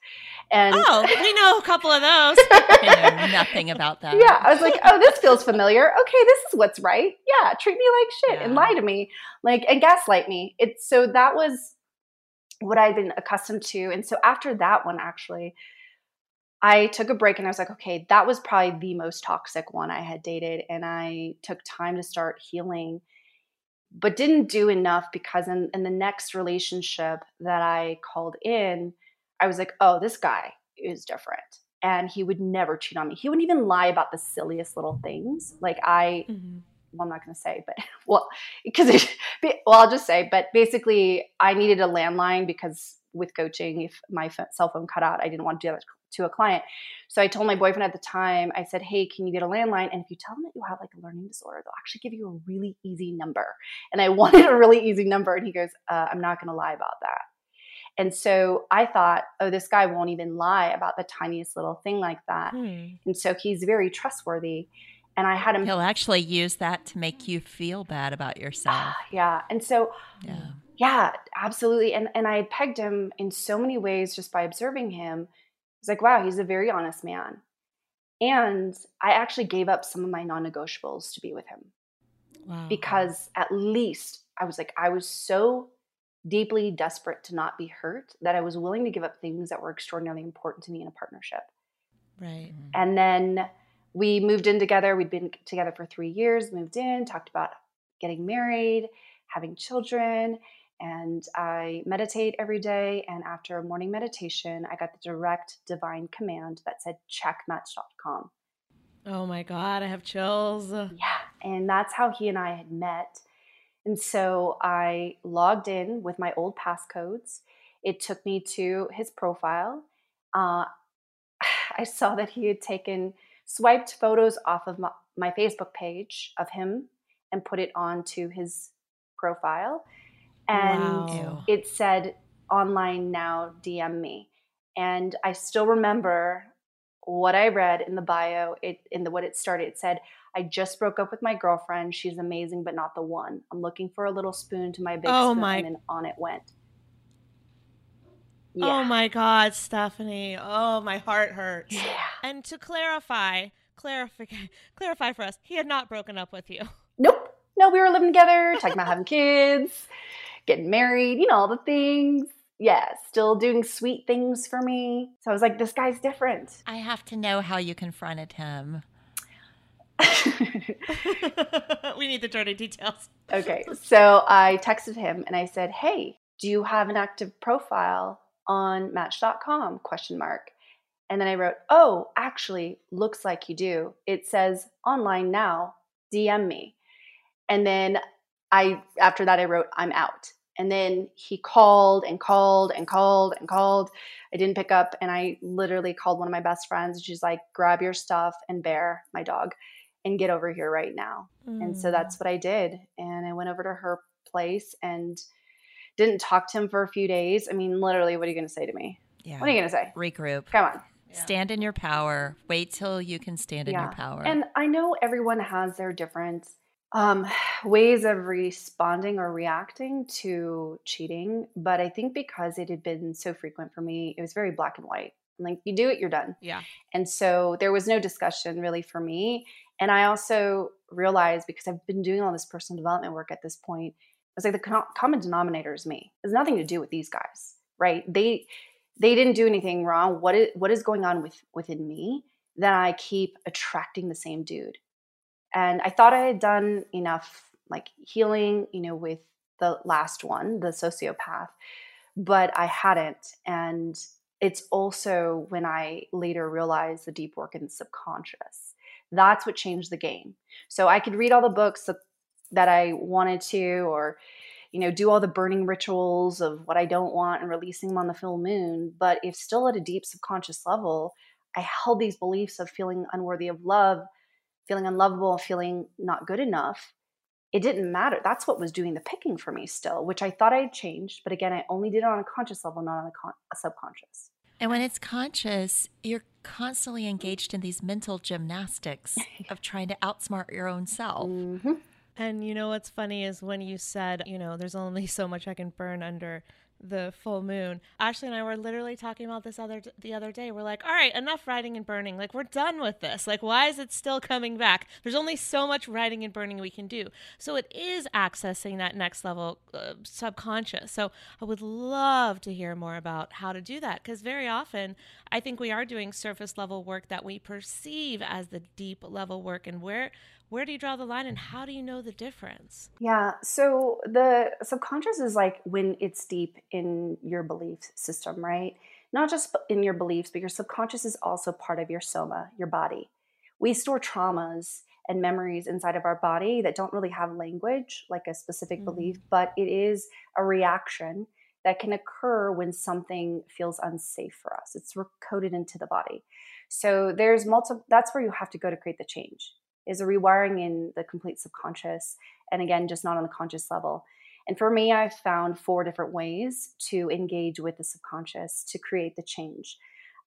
and oh we know a couple of those i know nothing about that yeah i was like oh this feels familiar okay this is what's right yeah treat me like shit yeah. and lie to me like and gaslight me it's so that was what i'd been accustomed to and so after that one actually I took a break and I was like, okay, that was probably the most toxic one I had dated. And I took time to start healing but didn't do enough because in, in the next relationship that I called in, I was like, oh, this guy is different. and he would never cheat on me. He wouldn't even lie about the silliest little things. Like I, Mm-hmm. Well, I'm not going to say, but well, because it, well, I'll just say, but basically, I needed a landline because with coaching, if my cell phone cut out, I didn't want to do that to a client. So I told my boyfriend at the time, I said, Hey, can you get a landline? And if you tell them that you have like a learning disorder, they'll actually give you a really easy number. And I wanted a really easy number. And he goes, uh, I'm not going to lie about that. And so I thought, oh, this guy won't even lie about the tiniest little thing like that. Hmm. And so he's very trustworthy. And I had him. He'll actually use that to make you feel bad about yourself. Yeah. And so, Yeah. yeah, absolutely. And and I pegged him in so many ways just by observing him. It's like, wow, he's a very honest man. And I actually gave up some of my non-negotiables to be with him Wow. because at least I was like, I was so deeply desperate to not be hurt that I was willing to give up things that were extraordinarily important to me in a partnership. right. And then we moved in together. We'd been together for three years, moved in, talked about getting married, having children. And I meditate every day. And after a morning meditation, I got the direct divine command that said, checkmatch.com. Oh my God, I have chills. Yeah. And that's how he and I had met. And so I logged in with my old passcodes. It took me to his profile. Uh, I saw that he had taken, swiped photos off of my, my Facebook page of him and put it onto his profile. And Wow. it said, online now, DM me. And I still remember what I read in the bio, it in the what it started. It said, I just broke up with my girlfriend. She's amazing, but not the one. I'm looking for a little spoon to my big Oh spoon, my- and on it went. Oh my God, Stephanie. Oh, my heart hurts. Yeah. And to clarify, clarify, clarify for us, he had not broken up with you. Nope. No, we were living together, talking about having kids, getting married, you know, all the things. Yeah, still doing sweet things for me. So I was like, this guy's different. I have to know how you confronted him. we need the dirty details. okay, so I texted him and I said, "Hey, do you have an active profile on Match.com?" Question mark. And then I wrote, "Oh, actually, looks like you do. It says online now. DM me." And then I, after that, I wrote, "I'm out." And then he called and called and called and called. I didn't pick up, and I literally called one of my best friends. She's like, "Grab your stuff and Bear, my dog, and get over here right now." And so Mm. that's what I did. And I went over to her place and didn't talk to him for a few days. I mean, literally, what are you going to say to me? Yeah. What are you going to say? Regroup. Come on. Stand in your power. Wait till you can stand in your power. And I know everyone has their different um, ways of responding or reacting to cheating, but I think because it had been so frequent for me, it was very black and white. Like, you do it, you're done. Yeah. And so there was no discussion really for me. And I also realized because I've been doing all this personal development work at this point, I was like the common denominator is me. It has nothing to do with these guys, right? They they didn't do anything wrong. What is what is going on with within me that I keep attracting the same dude? And I thought I had done enough like healing, you know, with the last one, the sociopath, but I hadn't. And it's also when I later realized the deep work in the subconscious. That's what changed the game. So I could read all the books that, that I wanted to, or you know, do all the burning rituals of what I don't want and releasing them on the full moon. But if still at a deep subconscious level, I held these beliefs of feeling unworthy of love, feeling unlovable, feeling not good enough. It didn't matter. That's what was doing the picking for me still, which I thought I had changed. But again, I only did it on a conscious level, not on a, con- a subconscious. And when it's conscious, you're constantly engaged in these mental gymnastics of trying to outsmart your own self. Mm-hmm. And you know what's funny is when you said, you know, there's only so much I can burn under the full moon. Ashley and I were literally talking about this other the other day. We're like, all right, enough writing and burning. Like we're done with this. Like why is it still coming back? There's only so much writing and burning we can do. So it is accessing that next level uh, subconscious. So I would love to hear more about how to do that because very often I think we are doing surface level work that we perceive as the deep level work and where where do you draw the line and how do you know the difference? Yeah. So the subconscious is like when it's deep in your belief system, right? not just in your beliefs, but your subconscious is also part of your soma, your body. We store traumas and memories inside of our body that don't really have language, like a specific mm-hmm. belief, but it is a reaction that can occur when something feels unsafe for us. It's coded into the body. So there's multiple, that's where you have to go to create the change, is a rewiring in the complete subconscious. And again, just not on the conscious level. And for me, I've found four different ways to engage with the subconscious to create the change.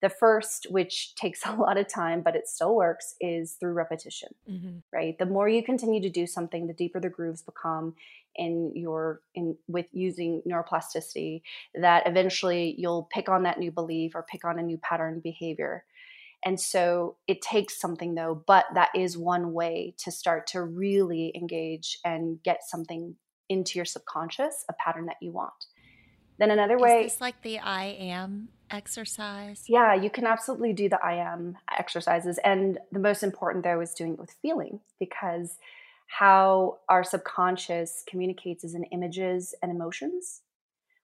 The first, which takes a lot of time, but it still works, is through repetition, mm-hmm. right? The more you continue to do something, the deeper the grooves become in your in with using neuroplasticity that eventually you'll pick on that new belief or pick on a new pattern behavior and so it takes something though but that is one way to start to really engage and get something into your subconscious a pattern that you want. Then another way like the I am exercise? Yeah, you can absolutely do the I am exercises. And the most important though is doing it with feeling because how our subconscious communicates is in images and emotions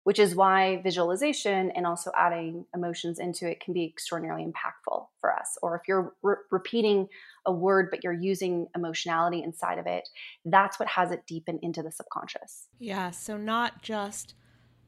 which is why visualization and also adding emotions into it can be extraordinarily impactful for us. Or if you're re- repeating a word, but you're using emotionality inside of it, that's what has it deepen into the subconscious. Yeah. So, not just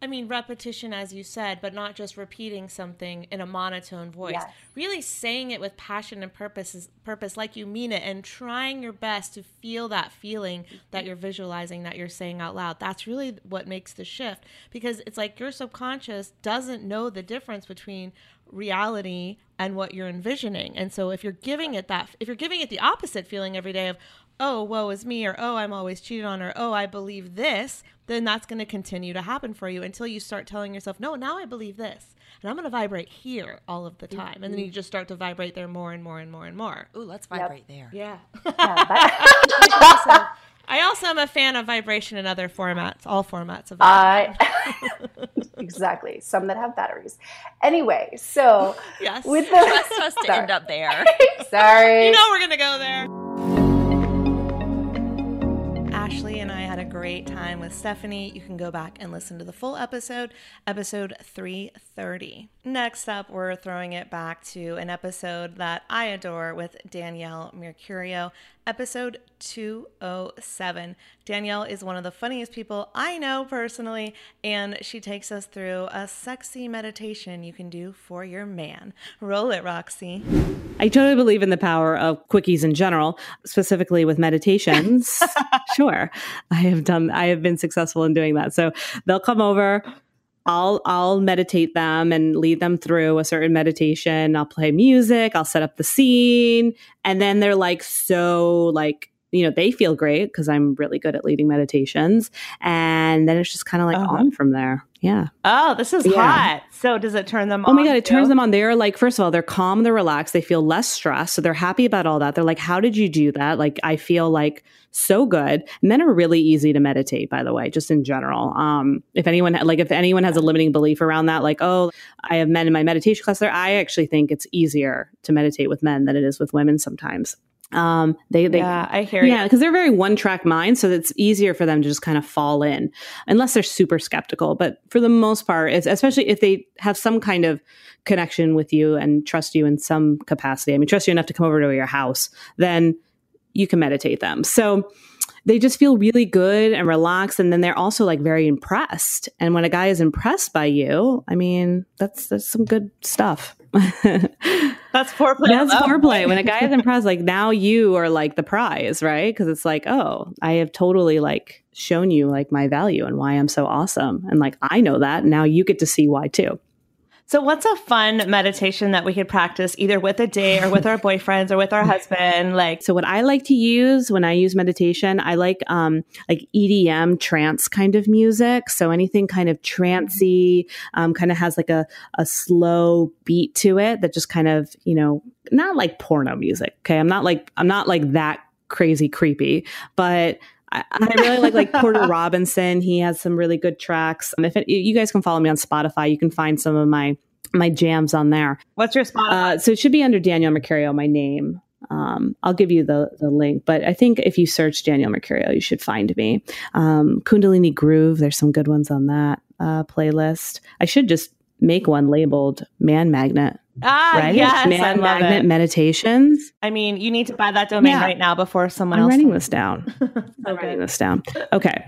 I mean, repetition, as you said, but not just repeating something in a monotone voice. Yes. Really saying it with passion and purpose, purpose like you mean it, and trying your best to feel that feeling that you're visualizing, that you're saying out loud. That's really what makes the shift because it's like your subconscious doesn't know the difference between reality and what you're envisioning. And so if you're giving it that, if you're giving it the opposite feeling every day of, oh, woe is me, or oh, I'm always cheated on, or oh, I believe this, then that's going to continue to happen for you until you start telling yourself, no, now I believe this. And I'm going to vibrate here all of the time. Mm-hmm. And then you just start to vibrate there more and more and more and more. Ooh, let's vibrate yep. there. Yeah. yeah I also am a fan of vibration in other formats, all formats of I exactly. Some that have batteries. Anyway, so yes, with the trust us to end up there. sorry, you know we're gonna go there. Ashley and I had a great time with Stephanie. You can go back and listen to the full episode, episode 330. Next up, we're throwing it back to an episode that I adore with Danielle Mercurio episode 207. Danielle is one of the funniest people I know personally, and she takes us through a sexy meditation you can do for your man. Roll it, Roxy. I totally believe in the power of quickies in general, specifically with meditations. sure. I have done I have been successful in doing that. So they'll come over I'll I'll meditate them and lead them through a certain meditation. I'll play music, I'll set up the scene, and then they're like so like you know they feel great because i'm really good at leading meditations. And then it's just kind of like uh-huh. on from there. Yeah. Oh this is yeah. hot. So does it turn them on? oh on my god it too? turns them on. They're like first of all they're calm they're relaxed they feel less stressed so they're happy about all that. They're like how did you do that? Like i feel like so good. Men are really easy to meditate by the way just in general. Um if anyone like if anyone has a limiting belief around that like oh i have men in my meditation class there i actually think it's easier to meditate with men than it is with women sometimes um, they, they, yeah, I hear yeah, because they're very one track mind, so it's easier for them to just kind of fall in, unless they're super skeptical. But for the most part, it's especially if they have some kind of connection with you and trust you in some capacity. I mean, trust you enough to come over to your house, then you can meditate them. So they just feel really good and relaxed, and then they're also like very impressed. And when a guy is impressed by you, I mean, that's that's some good stuff. That's foreplay. That's foreplay. when a guy is impressed, like now you are like the prize, right? Because it's like, oh, I have totally like shown you like my value and why I'm so awesome. And like I know that. Now you get to see why too. So, what's a fun meditation that we could practice either with a date or with our boyfriends or with our husband? Like, so what I like to use when I use meditation, I like um like EDM trance kind of music. So anything kind of trancey, um, kind of has like a a slow beat to it that just kind of you know not like porno music. Okay, I'm not like I'm not like that crazy creepy, but I, really like like Porter Robinson. He has some really good tracks. Um, if it, you guys can follow me on Spotify, you can find some of my my jams on there. What's your Spotify? Uh, so it should be under Danielle Mercurio, my name. Um, I'll give you the the link, but I think if you search Danielle Mercurio, you should find me. Um, Kundalini Groove, there's some good ones on that uh, playlist. I should just make one labeled man magnet. Ah, right? yes, man I love magnet it. meditations. I mean, you need to buy that domain Yeah. right now before someone else. I'm else. writing this down. I'm writing this down. Okay.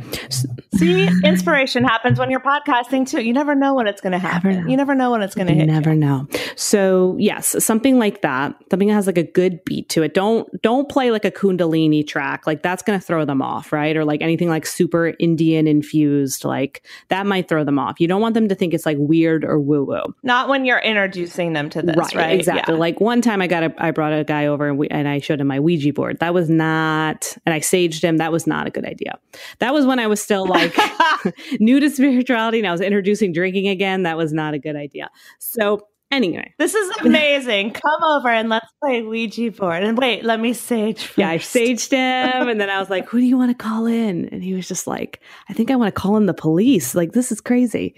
See, inspiration happens when you're podcasting too. You never know when it's going to happen. You never know when it's going to hit. never know. So yes, something like that, something that has like a good beat to it. Don't don't play like a Kundalini track. Like that's gonna throw them off, right? Or like anything like super Indian infused, like that might throw them off. You don't want them to think it's like weird or woo woo. Not when you're introducing them to this, right? Exactly. Yeah. Like one time I got a, I brought a guy over and, we, and I showed him my Ouija board. That was not, and I saged him. That was not a good idea. That was when I was still like new to spirituality and I was introducing drinking again. That was not a good idea. So anyway, This is amazing. Come over and let's play Ouija board. And wait, let me sage. First. yeah, I saged him and then I was like, who do you want to call in? And he was just like, I think I want to call in the police. Like, this is crazy.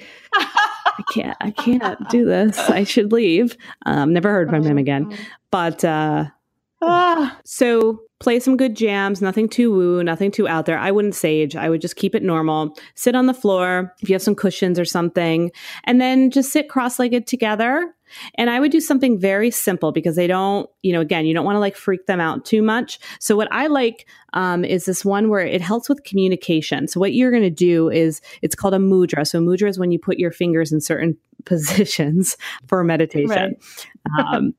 I can't, I can't do this. I should leave. Um, never heard from him again. But, uh, Ah. So play some good jams, nothing too woo, nothing too out there. I wouldn't sage. I would just keep it normal. Sit on the floor if you have some cushions or something, and then just sit cross-legged together. And I would do something very simple because they don't, you know, again, you don't want to like freak them out too much. So what I like um, is this one where it helps with communication. So what you're going to do is it's called a mudra. So mudra is when you put your fingers in certain positions for meditation um,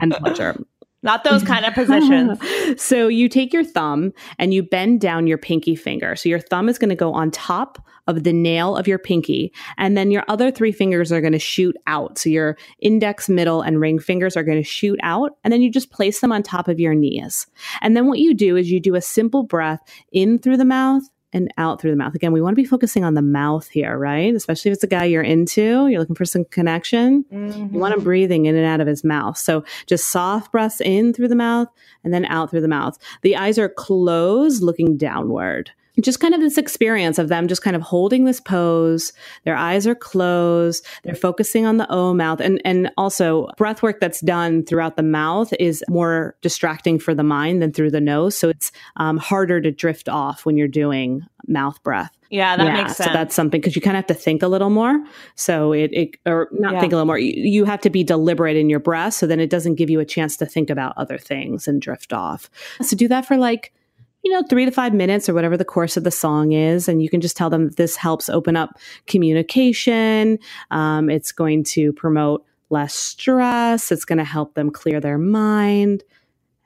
and pleasure. Not those kind of positions. so you take your thumb and you bend down your pinky finger. So your thumb is going to go on top of the nail of your pinky, and then your other three fingers are going to shoot out. So your index, middle, and ring fingers are going to shoot out, and then you just place them on top of your knees. And then what you do is you do a simple breath in through the mouth and out through the mouth. Again, we want to be focusing on the mouth here, right? Especially if it's a guy you're into, you're looking for some connection. You want mm-hmm. him breathing in and out of his mouth. So just soft breaths in through the mouth and then out through the mouth. The eyes are closed, looking downward. Just kind of this experience of them just kind of holding this pose. Their eyes are closed. They're focusing on the O mouth. And, and also, breath work that's done throughout the mouth is more distracting for the mind than through the nose. So it's um, harder to drift off when you're doing mouth breath. Yeah, that makes sense. So that's something because you kind of have to think a little more. So it, it or not Yeah. think a little more. You, you have to be deliberate in your breath. So then it doesn't give you a chance to think about other things and drift off. So do that for like, you know, three to five minutes or whatever the course of the song is. And you can just tell them that this helps open up communication. Um, it's going to promote less stress. It's going to help them clear their mind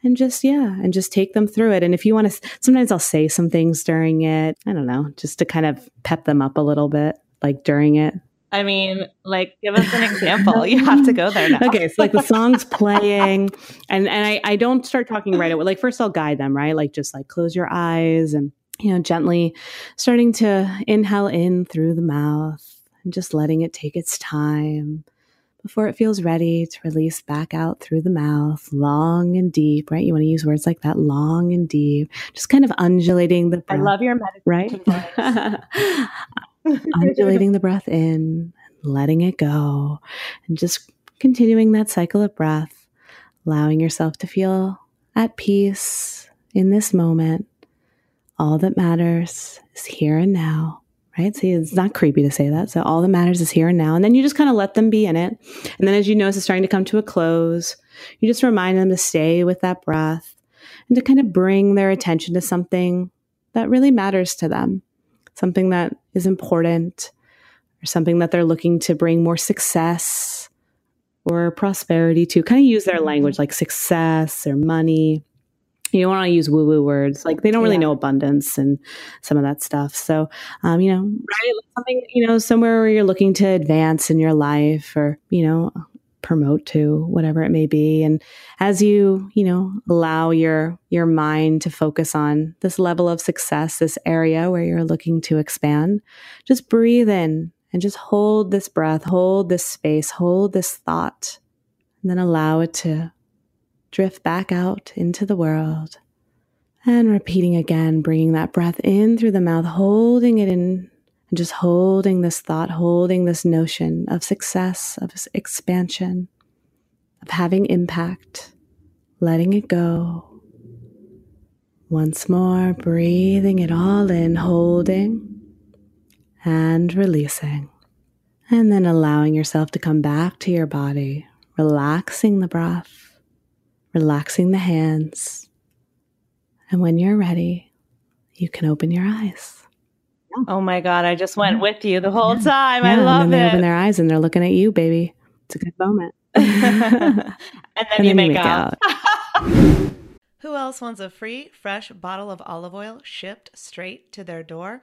and just yeah and just take them through it and if you want to sometimes i'll say some things during it i don't know just to kind of pep them up a little bit like during it I mean, like, give us an example. You have to go there now. okay so like the song's playing and and I, I don't start talking right away like first i'll guide them right like just like close your eyes and you know gently starting to inhale in through the mouth and just letting it take its time before it feels ready to release back out through the mouth, long and deep, right? You want to use words like that, long and deep, just kind of undulating the I breath, love your meditation. right? undulating the breath in, letting it go, and just continuing that cycle of breath, allowing yourself to feel at peace in this moment. All that matters is here and now right? See, it's not creepy to say that. So all that matters is here and now. And then you just kind of let them be in it. And then as you notice it's starting to come to a close, you just remind them to stay with that breath and to kind of bring their attention to something that really matters to them, something that is important or something that they're looking to bring more success or prosperity to. Kind of use their language like success or money you don't want to use woo woo words. Like they don't really Yeah. know abundance and some of that stuff. So, um, you know, right? Like something, you know, somewhere where you're looking to advance in your life or, you know, promote to whatever it may be. And as you, you know, allow your, your mind to focus on this level of success, this area where you're looking to expand, just breathe in and just hold this breath, hold this space, hold this thought, and then allow it to drift back out into the world. And repeating again, bringing that breath in through the mouth, holding it in, and just holding this thought, holding this notion of success, of expansion, of having impact, letting it go. Once more, breathing it all in, holding and releasing. And then allowing yourself to come back to your body, relaxing the breath, relaxing the hands. And when you're ready, you can open your eyes. Oh my God, I just went with you the whole time. Yeah, I love and then they it. open their eyes and they're looking at you, baby. It's a good moment. and then And you then you make, make out. Who else wants a free, fresh bottle of olive oil shipped straight to their door?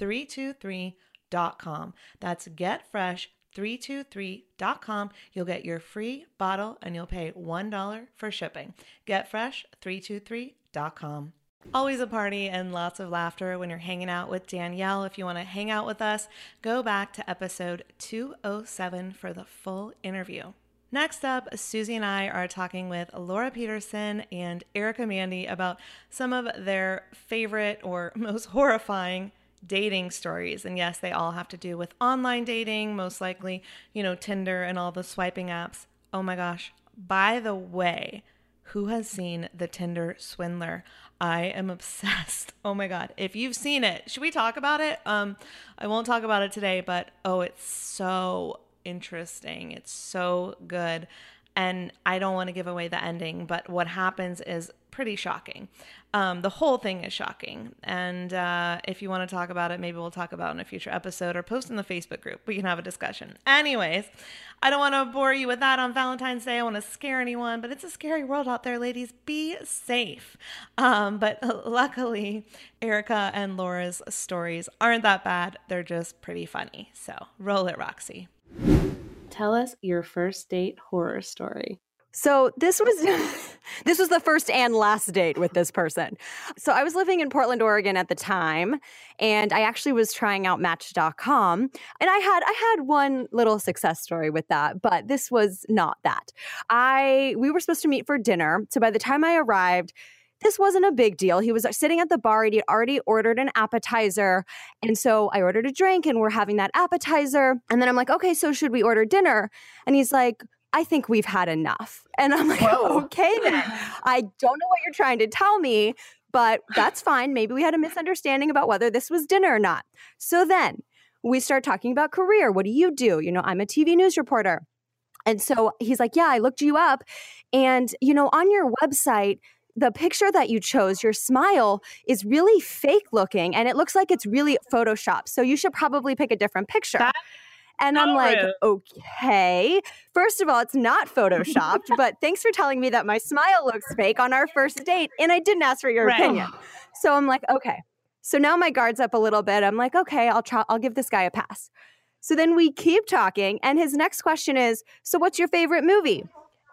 323.com. That's getfresh323.com. You'll get your free bottle and you'll pay $1 for shipping. Getfresh323.com. Always a party and lots of laughter when you're hanging out with Danielle. If you want to hang out with us, go back to episode 207 for the full interview. Next up, Suzy and I are talking with Laura Petersen and Erica Mandy about some of their favorite or most horrifying dating stories. And yes, they all have to do with online dating, most likely, you know, Tinder and all the swiping apps. Oh my gosh. By the way, who has seen The Tinder Swindler? I am obsessed. Oh my god. If you've seen it, should we talk about it? Um I won't talk about it today, but oh, it's so interesting. It's so good. And I don't want to give away the ending, but what happens is pretty shocking. Um, the whole thing is shocking. And uh, if you want to talk about it, maybe we'll talk about in a future episode or post in the Facebook group. We can have a discussion. Anyways, I don't want to bore you with that on Valentine's Day. I want to scare anyone, but it's a scary world out there, ladies. Be safe. Um, but luckily, Erica and Laura's stories aren't that bad. They're just pretty funny. So roll it, Roxy. Tell us your first date horror story. So this was this was the first and last date with this person. So I was living in Portland, Oregon at the time, and I actually was trying out match.com and I had I had one little success story with that, but this was not that. I we were supposed to meet for dinner. So by the time I arrived, this wasn't a big deal. He was uh, sitting at the bar. And he'd already ordered an appetizer. And so I ordered a drink and we're having that appetizer. And then I'm like, okay, so should we order dinner? And he's like, I think we've had enough. And I'm like, Whoa. okay, then. I don't know what you're trying to tell me, but that's fine. Maybe we had a misunderstanding about whether this was dinner or not. So then we start talking about career. What do you do? You know, I'm a TV news reporter. And so he's like, yeah, I looked you up. And, you know, on your website, the picture that you chose, your smile is really fake looking and it looks like it's really photoshopped. So you should probably pick a different picture. That- and I'm like, okay. First of all, it's not photoshopped, but thanks for telling me that my smile looks fake on our first date. And I didn't ask for your right. opinion. So I'm like, okay. So now my guard's up a little bit. I'm like, okay, I'll try, I'll give this guy a pass. So then we keep talking. And his next question is, so what's your favorite movie?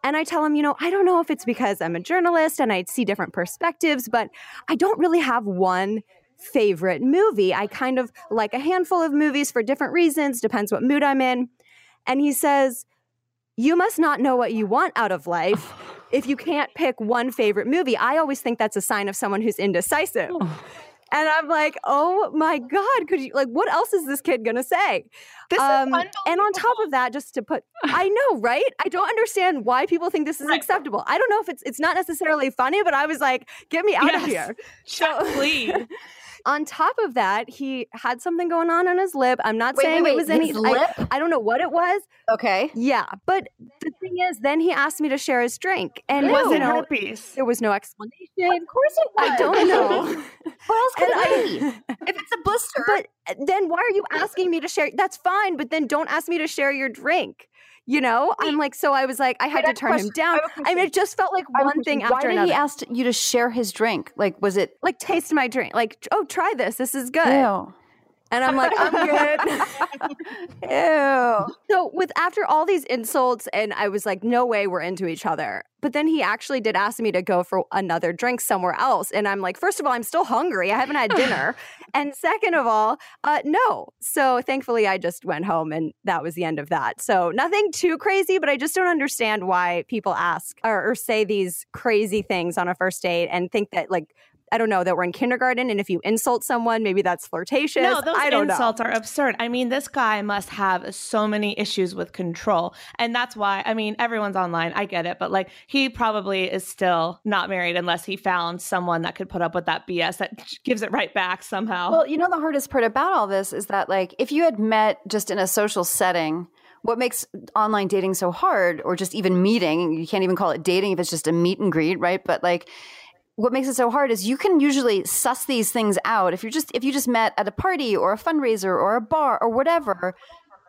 And I tell him, you know, I don't know if it's because I'm a journalist and I see different perspectives, but I don't really have one favorite movie. I kind of like a handful of movies for different reasons, depends what mood I'm in. And he says, You must not know what you want out of life if you can't pick one favorite movie. I always think that's a sign of someone who's indecisive. Oh. And I'm like, oh my God, could you like what else is this kid gonna say? This is Um, and on top of that, just to put I know, right? I don't understand why people think this is acceptable. I don't know if it's it's not necessarily funny, but I was like, get me out of Yes. here. Shut, please. on top of that, he had something going on on his lip. I'm not Wait, saying wait, it was wait, any his I- lip? I, don't know what it was. Okay. Yeah, but the thing is, then he asked me to share his drink, and it Was you know, herpes? there was no explanation. Of course it was. I don't know. What else could it I- be? If it's a blister. But uh, then why are you asking me to share? That's fine, but then don't ask me to share your drink. You know, I'm like, so I was like, I had to turn him down. I I mean, it just felt like one thing after Why did another. he ask you to share his drink? Like, was it? like, taste my drink. Like, oh, try this. This is good. Ew. And I'm like, I'm good. Ew. So with after all these insults, and I was like, no way we're into each other. But then he actually did ask me to go for another drink somewhere else. And I'm like, first of all, I'm still hungry. I haven't had dinner. and second of all, uh, no. So thankfully I just went home and that was the end of that. So nothing too crazy, but I just don't understand why people ask or, or say these crazy things on a first date and think that like I don't know that we're in kindergarten, and if you insult someone, maybe that's flirtatious. No, those I don't insults know. are absurd. I mean, this guy must have so many issues with control. And that's why, I mean, everyone's online. I get it. But like, he probably is still not married unless he found someone that could put up with that BS that gives it right back somehow. Well, you know, the hardest part about all this is that, like, if you had met just in a social setting, what makes online dating so hard, or just even meeting, you can't even call it dating if it's just a meet and greet, right? But like, what makes it so hard is you can usually suss these things out. If you're just if you just met at a party or a fundraiser or a bar or whatever,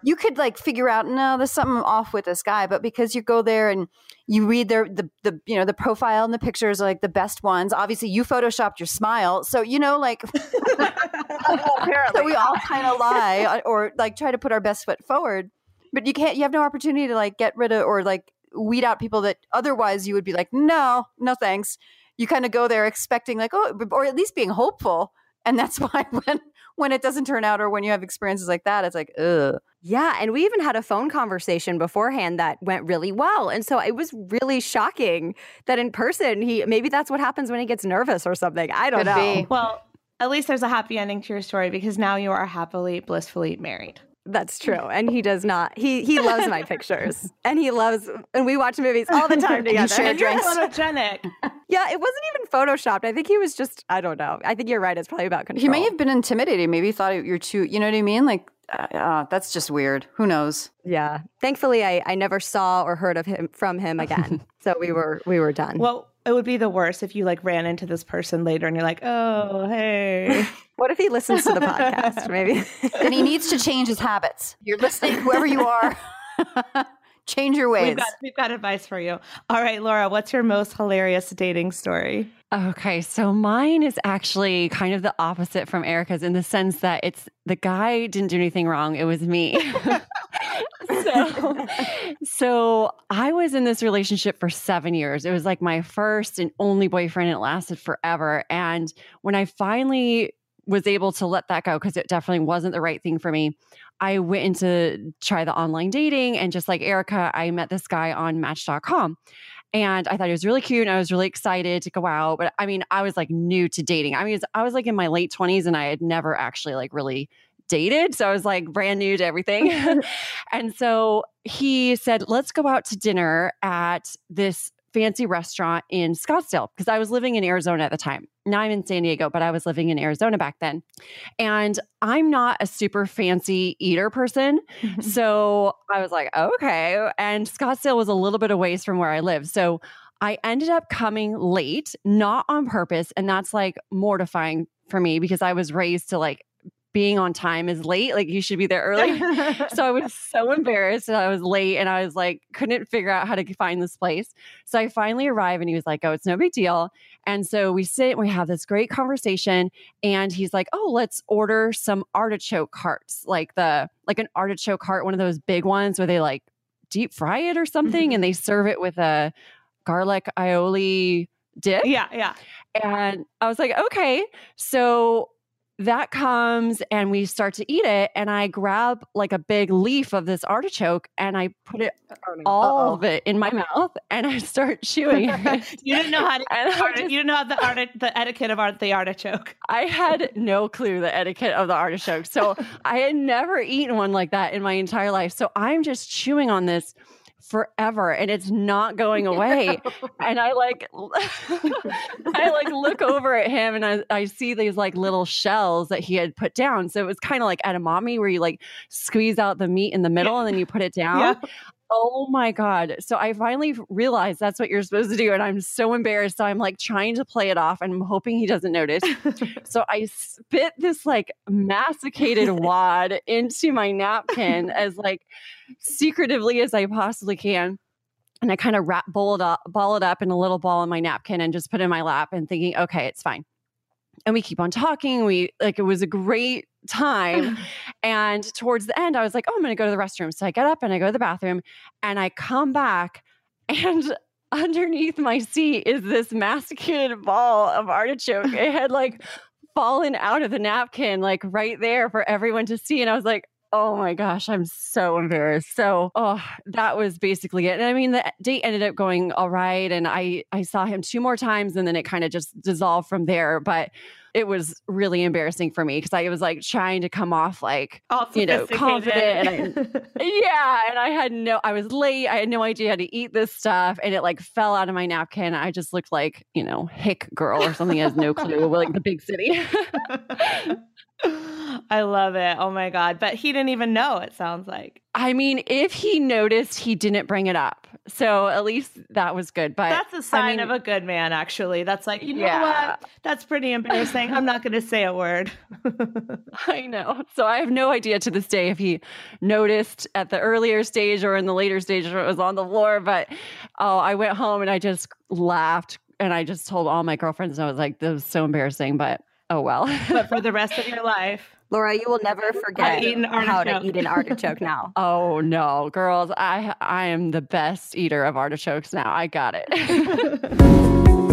you could like figure out no, there's something off with this guy. But because you go there and you read their the the you know the profile and the pictures are like the best ones. Obviously, you photoshopped your smile, so you know like so we all kind of lie or like try to put our best foot forward. But you can't. You have no opportunity to like get rid of or like weed out people that otherwise you would be like, no, no thanks. You kind of go there expecting like, oh, or at least being hopeful. And that's why when when it doesn't turn out or when you have experiences like that, it's like, ugh. Yeah, and we even had a phone conversation beforehand that went really well. And so it was really shocking that in person he maybe that's what happens when he gets nervous or something. I don't Could know. be. Well, at least there's a happy ending to your story because now you are happily, blissfully married. That's true. And he does not. He he loves my pictures. And he loves and we watch movies all the time together. share And you're drinks. photogenic. Yeah, it wasn't even photoshopped. I think he was just I don't know. I think you're right. It's probably about control. He may have been intimidated. Maybe he thought you're too. You know what I mean? Like, uh, uh, that's just weird. Who knows? Yeah. Thankfully I, I never saw or heard of him from him again. so we were we were done. Well, it would be the worst if you like ran into this person later and you're like, oh, hey. what if he listens to the podcast? Maybe. then he needs to change his habits. You're listening, whoever you are. change your ways. We've got, we've got advice for you. All right, Laura, what's your most hilarious dating story? Okay, so mine is actually kind of the opposite from Erica's in the sense that it's the guy didn't do anything wrong, it was me. So, so I was in this relationship for seven years. It was like my first and only boyfriend, and it lasted forever. And when I finally was able to let that go, because it definitely wasn't the right thing for me, I went into try the online dating. And just like Erica, I met this guy on Match.com. And I thought he was really cute and I was really excited to go out. But I mean, I was like new to dating. I mean, I was like in my late 20s and I had never actually like really dated. So I was like brand new to everything. and so he said, let's go out to dinner at this fancy restaurant in Scottsdale because I was living in Arizona at the time. Now I'm in San Diego, but I was living in Arizona back then. And I'm not a super fancy eater person. Mm-hmm. so I was like, okay. And Scottsdale was a little bit of ways from where I live. So I ended up coming late, not on purpose. And that's like mortifying for me because I was raised to like, being on time is late. Like you should be there early. so I was so embarrassed that I was late and I was like, couldn't figure out how to find this place. So I finally arrive and he was like, oh, it's no big deal. And so we sit and we have this great conversation. And he's like, oh, let's order some artichoke hearts, like the, like an artichoke heart, one of those big ones where they like deep fry it or something and mm-hmm. they serve it with a garlic aioli dip. Yeah, yeah. And I was like, okay. So that comes and we start to eat it and i grab like a big leaf of this artichoke and i put it oh, all Uh-oh. of it in my mouth and i start chewing it you didn't know how to art- just- you didn't know how the art the etiquette of art the artichoke. I had no clue the etiquette of the artichoke. So I had never eaten one like that in my entire life. So I'm just chewing on this forever and it's not going away. and I like I like look over at him and I, I see these like little shells that he had put down. So it was kind of like edamame where you like squeeze out the meat in the middle and then you put it down. Yeah. Oh my God. So I finally realized that's what you're supposed to do. And I'm so embarrassed. So I'm like trying to play it off and I'm hoping he doesn't notice. so I spit this like masticated wad into my napkin as like secretively as I possibly can. And I kind of wrap bowl it up, ball it up in a little ball in my napkin and just put it in my lap and thinking, okay, it's fine. And we keep on talking. We like it was a great time. and towards the end, I was like, oh, I'm gonna go to the restroom. So I get up and I go to the bathroom and I come back and underneath my seat is this masticated ball of artichoke. It had like fallen out of the napkin, like right there for everyone to see. And I was like, oh my gosh, I'm so embarrassed. So, oh, that was basically it. And I mean, the date ended up going all right. And I, I saw him two more times and then it kind of just dissolved from there. But it was really embarrassing for me because I was like trying to come off like, All you know, confident. And. I, yeah. And I had no, I was late. I had no idea how to eat this stuff. And it like fell out of my napkin. I just looked like, you know, hick girl or something has no clue, like the big city. I love it. Oh my god! But he didn't even know. It sounds like I mean, if he noticed, he didn't bring it up. So at least that was good. But that's a sign I mean, of a good man. Actually, that's like you know Yeah. what? That's pretty embarrassing. I'm not going to say a word. I know. So I have no idea to this day if he noticed at the earlier stage or in the later stage or it was on the floor. But oh, I went home and I just laughed and I just told all my girlfriends and I was like, this was so embarrassing, but oh well. but for the rest of your life, Laura, you will never forget how to eat an artichoke now. Oh no, girls, I I am the best eater of artichokes now. I got it.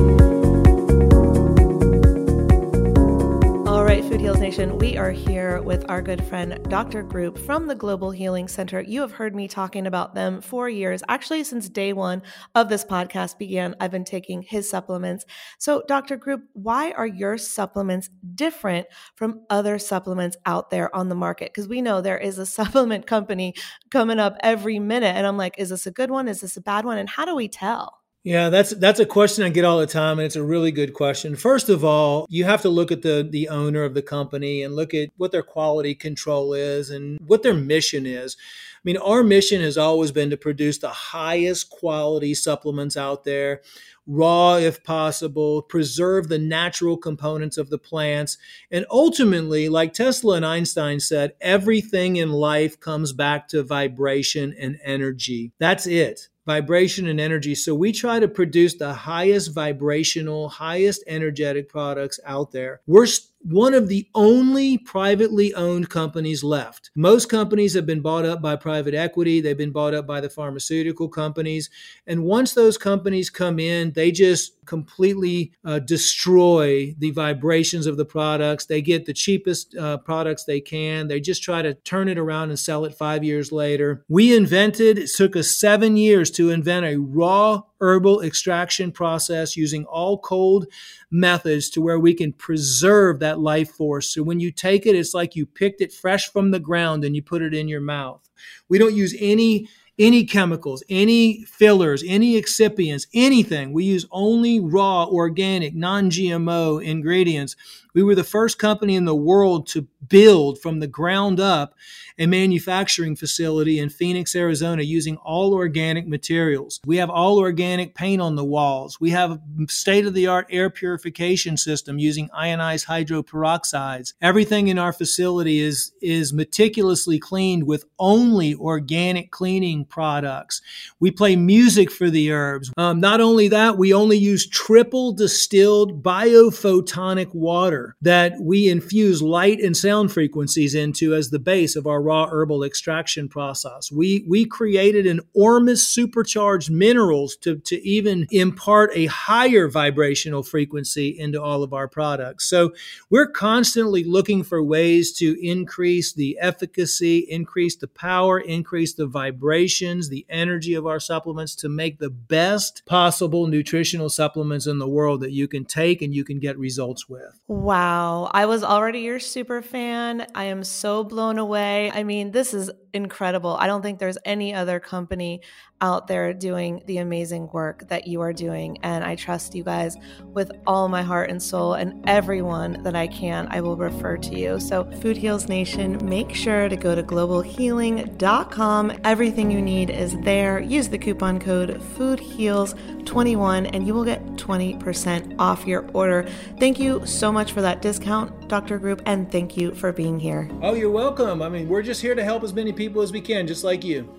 Heals Nation, we are here with our good friend Dr. Group from the Global Healing Center. You have heard me talking about them for years. Actually, since day one of this podcast began, I've been taking his supplements. So, Dr. Group, why are your supplements different from other supplements out there on the market? Because we know there is a supplement company coming up every minute. And I'm like, is this a good one? Is this a bad one? And how do we tell? Yeah, that's that's a question I get all the time, and it's a really good question. First of all, you have to look at the the owner of the company and look at what their quality control is and what their mission is. I mean, our mission has always been to produce the highest quality supplements out there, raw if possible, preserve the natural components of the plants, and ultimately, like Tesla and Einstein said, everything in life comes back to vibration and energy. That's it vibration and energy. So we try to produce the highest vibrational, highest energetic products out there. We're one of the only privately owned companies left. Most companies have been bought up by private equity, they've been bought up by the pharmaceutical companies. And once those companies come in, they just completely uh, destroy the vibrations of the products. They get the cheapest uh, products they can. They just try to turn it around and sell it five years later. We invented, it took us seven years to invent a raw herbal extraction process using all cold methods to where we can preserve that life force. So when you take it, it's like you picked it fresh from the ground and you put it in your mouth. We don't use any any chemicals, any fillers, any excipients, anything. We use only raw, organic, non GMO ingredients. We were the first company in the world to build from the ground up a manufacturing facility in Phoenix, Arizona, using all organic materials. We have all organic paint on the walls. We have a state of the art air purification system using ionized hydroperoxides. Everything in our facility is, is meticulously cleaned with only organic cleaning products. We play music for the herbs. Um, not only that, we only use triple distilled biophotonic water that we infuse light and sound frequencies into as the base of our raw herbal extraction process. We we created an Ormus supercharged minerals to, to even impart a higher vibrational frequency into all of our products. So we're constantly looking for ways to increase the efficacy, increase the power, increase the vibrations, the energy of our supplements to make the best possible nutritional supplements in the world that you can take and you can get results with. Wow. I was already your super fan. I am so blown away. I mean, this is incredible. I don't think there's any other company out there doing the amazing work that you are doing. And I trust you guys with all my heart and soul, and everyone that I can, I will refer to you. So, Food Heals Nation, make sure to go to globalhealing.com. Everything you need is there. Use the coupon code FOODHEALS21 and you will get 20% off your order. Thank you so much for that discount, Dr. Group, and thank you for being here. Oh, you're welcome. I mean, we're just here to help as many people as we can, just like you.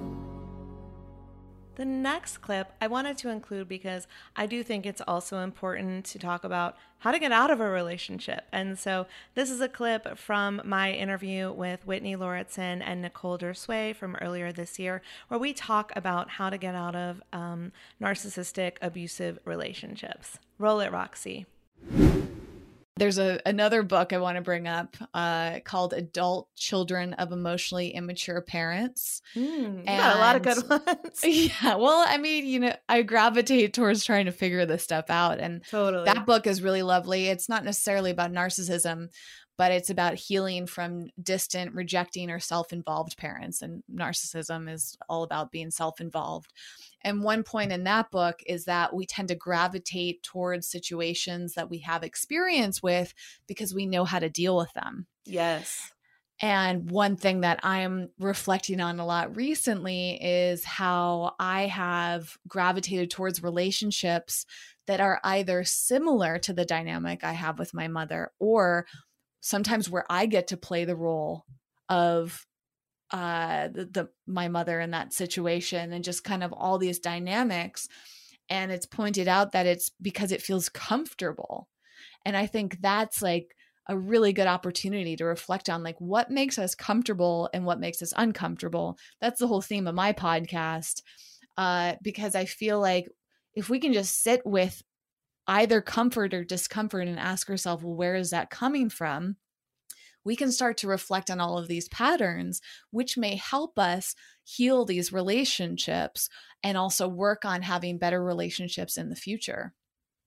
The next clip I wanted to include because I do think it's also important to talk about how to get out of a relationship. And so this is a clip from my interview with Whitney Lauritsen and Nicole Dersweh from earlier this year, where we talk about how to get out of um, narcissistic, abusive relationships. Roll it, Roxy. There's a another book I want to bring up uh, called "Adult Children of Emotionally Immature Parents." Mm, yeah, a lot of good ones. Yeah, well, I mean, you know, I gravitate towards trying to figure this stuff out, and totally that book is really lovely. It's not necessarily about narcissism, but it's about healing from distant, rejecting, or self-involved parents. And narcissism is all about being self-involved. And one point in that book is that we tend to gravitate towards situations that we have experience with because we know how to deal with them. Yes. And one thing that I'm reflecting on a lot recently is how I have gravitated towards relationships that are either similar to the dynamic I have with my mother or sometimes where I get to play the role of uh the, the my mother in that situation and just kind of all these dynamics and it's pointed out that it's because it feels comfortable and i think that's like a really good opportunity to reflect on like what makes us comfortable and what makes us uncomfortable. That's the whole theme of my podcast uh because i feel like if we can just sit with either comfort or discomfort and ask ourselves well where is that coming from we can start to reflect on all of these patterns, which may help us heal these relationships and also work on having better relationships in the future.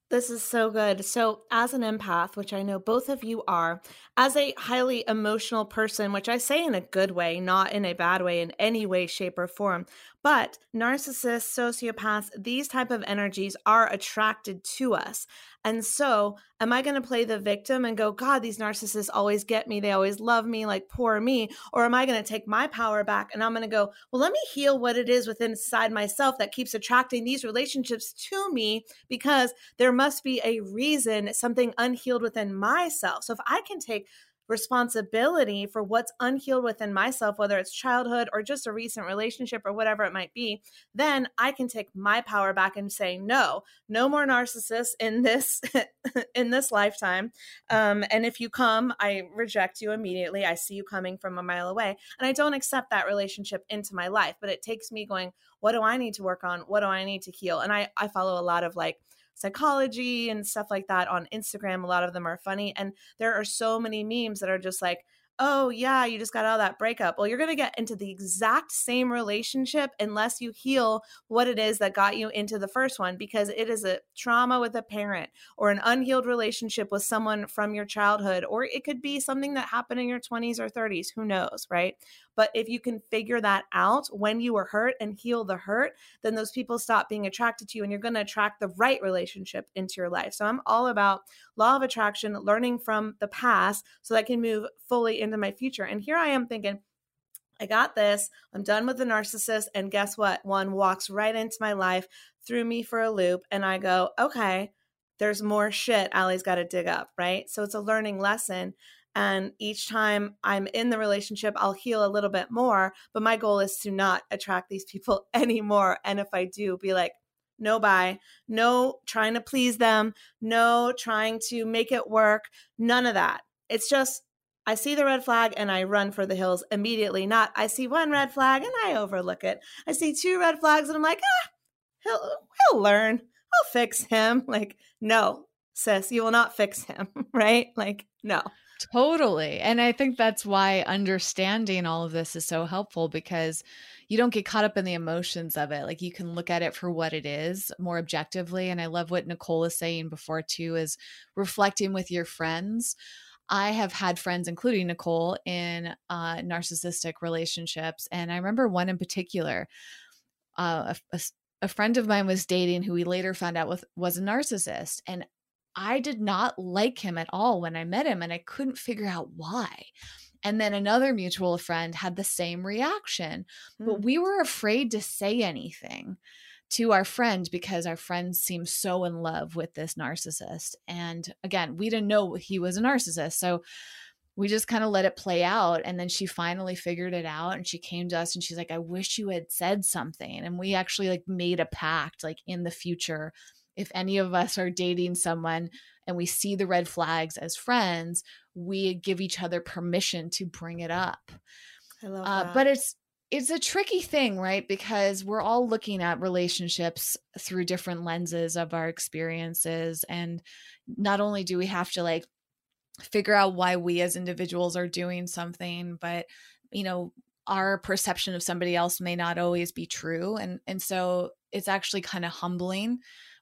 This is so good. So, as an empath, which I know both of you are, as a highly emotional person, which I say in a good way, not in a bad way in any way, shape, or form, but narcissists, sociopaths, these type of energies are attracted to us. And so, am I going to play the victim and go, God, these narcissists always get me. They always love me, like poor me. Or am I going to take my power back and I'm going to go, well, let me heal what it is within inside myself that keeps attracting these relationships to me because there must be a reason, something unhealed within myself. So, if I can take responsibility for what's unhealed within myself, whether it's childhood or just a recent relationship or whatever it might be, then I can take my power back and say, no, no more narcissists in this in this lifetime. Um, and if you come, I reject you immediately. I see you coming from a mile away, and I don't accept that relationship into my life. But it takes me going, what do I need to work on? What do I need to heal? And I I follow a lot of like psychology and stuff like that on Instagram. A lot of them are funny. And there are so many memes that are just like, oh, yeah, you just got out of that breakup. Well, you're going to get into the exact same relationship unless you heal what it is that got you into the first one, because it is a trauma with a parent or an unhealed relationship with someone from your childhood, or it could be something that happened in your 20s or 30s. Who knows, right? But if you can figure that out when you were hurt and heal the hurt, then those people stop being attracted to you and you're going to attract the right relationship into your life. So I'm all about law of attraction, learning from the past so that I can move fully into my future. And here I am thinking, I got this. I'm done with the narcissist. And guess what? One walks right into my life, threw me for a loop, and I go, okay, there's more shit Allie's got to dig up, right? So it's a learning lesson. And each time I'm in the relationship, I'll heal a little bit more. But my goal is to not attract these people anymore. And if I do, be like, no bye, no trying to please them, no trying to make it work, none of that. It's just I see the red flag and I run for the hills immediately. Not I see one red flag and I overlook it. I see two red flags and I'm like, ah, he'll he'll learn. I'll fix him. Like, no, sis, you will not fix him, right? Like, no. Totally. And I think that's why understanding all of this is so helpful because you don't get caught up in the emotions of it. Like you can look at it for what it is more objectively. And I love what Nicole is saying before, too, is reflecting with your friends. I have had friends, including Nicole, in uh, narcissistic relationships. And I remember one in particular. Uh, a, a, a friend of mine was dating who we later found out with, was a narcissist. And I did not like him at all when I met him, and I couldn't figure out why. And then another mutual friend had the same reaction, mm. but hmm. we were afraid to say anything to our friend because our friend seemed so in love with this narcissist. And again, we didn't know he was a narcissist. So we just kind of let it play out. And then she finally figured it out and she came to us and she's like, I wish you had said something. And we actually like made a pact like in the future if any of us are dating someone and we see the red flags as friends, we give each other permission to bring it up. I love uh, that. But it's it's a tricky thing, right? Because we're all looking at relationships through different lenses of our experiences. And not only do we have to like figure out why we as individuals are doing something, but, you know, our perception of somebody else may not always be true. And, and so it's actually kind of humbling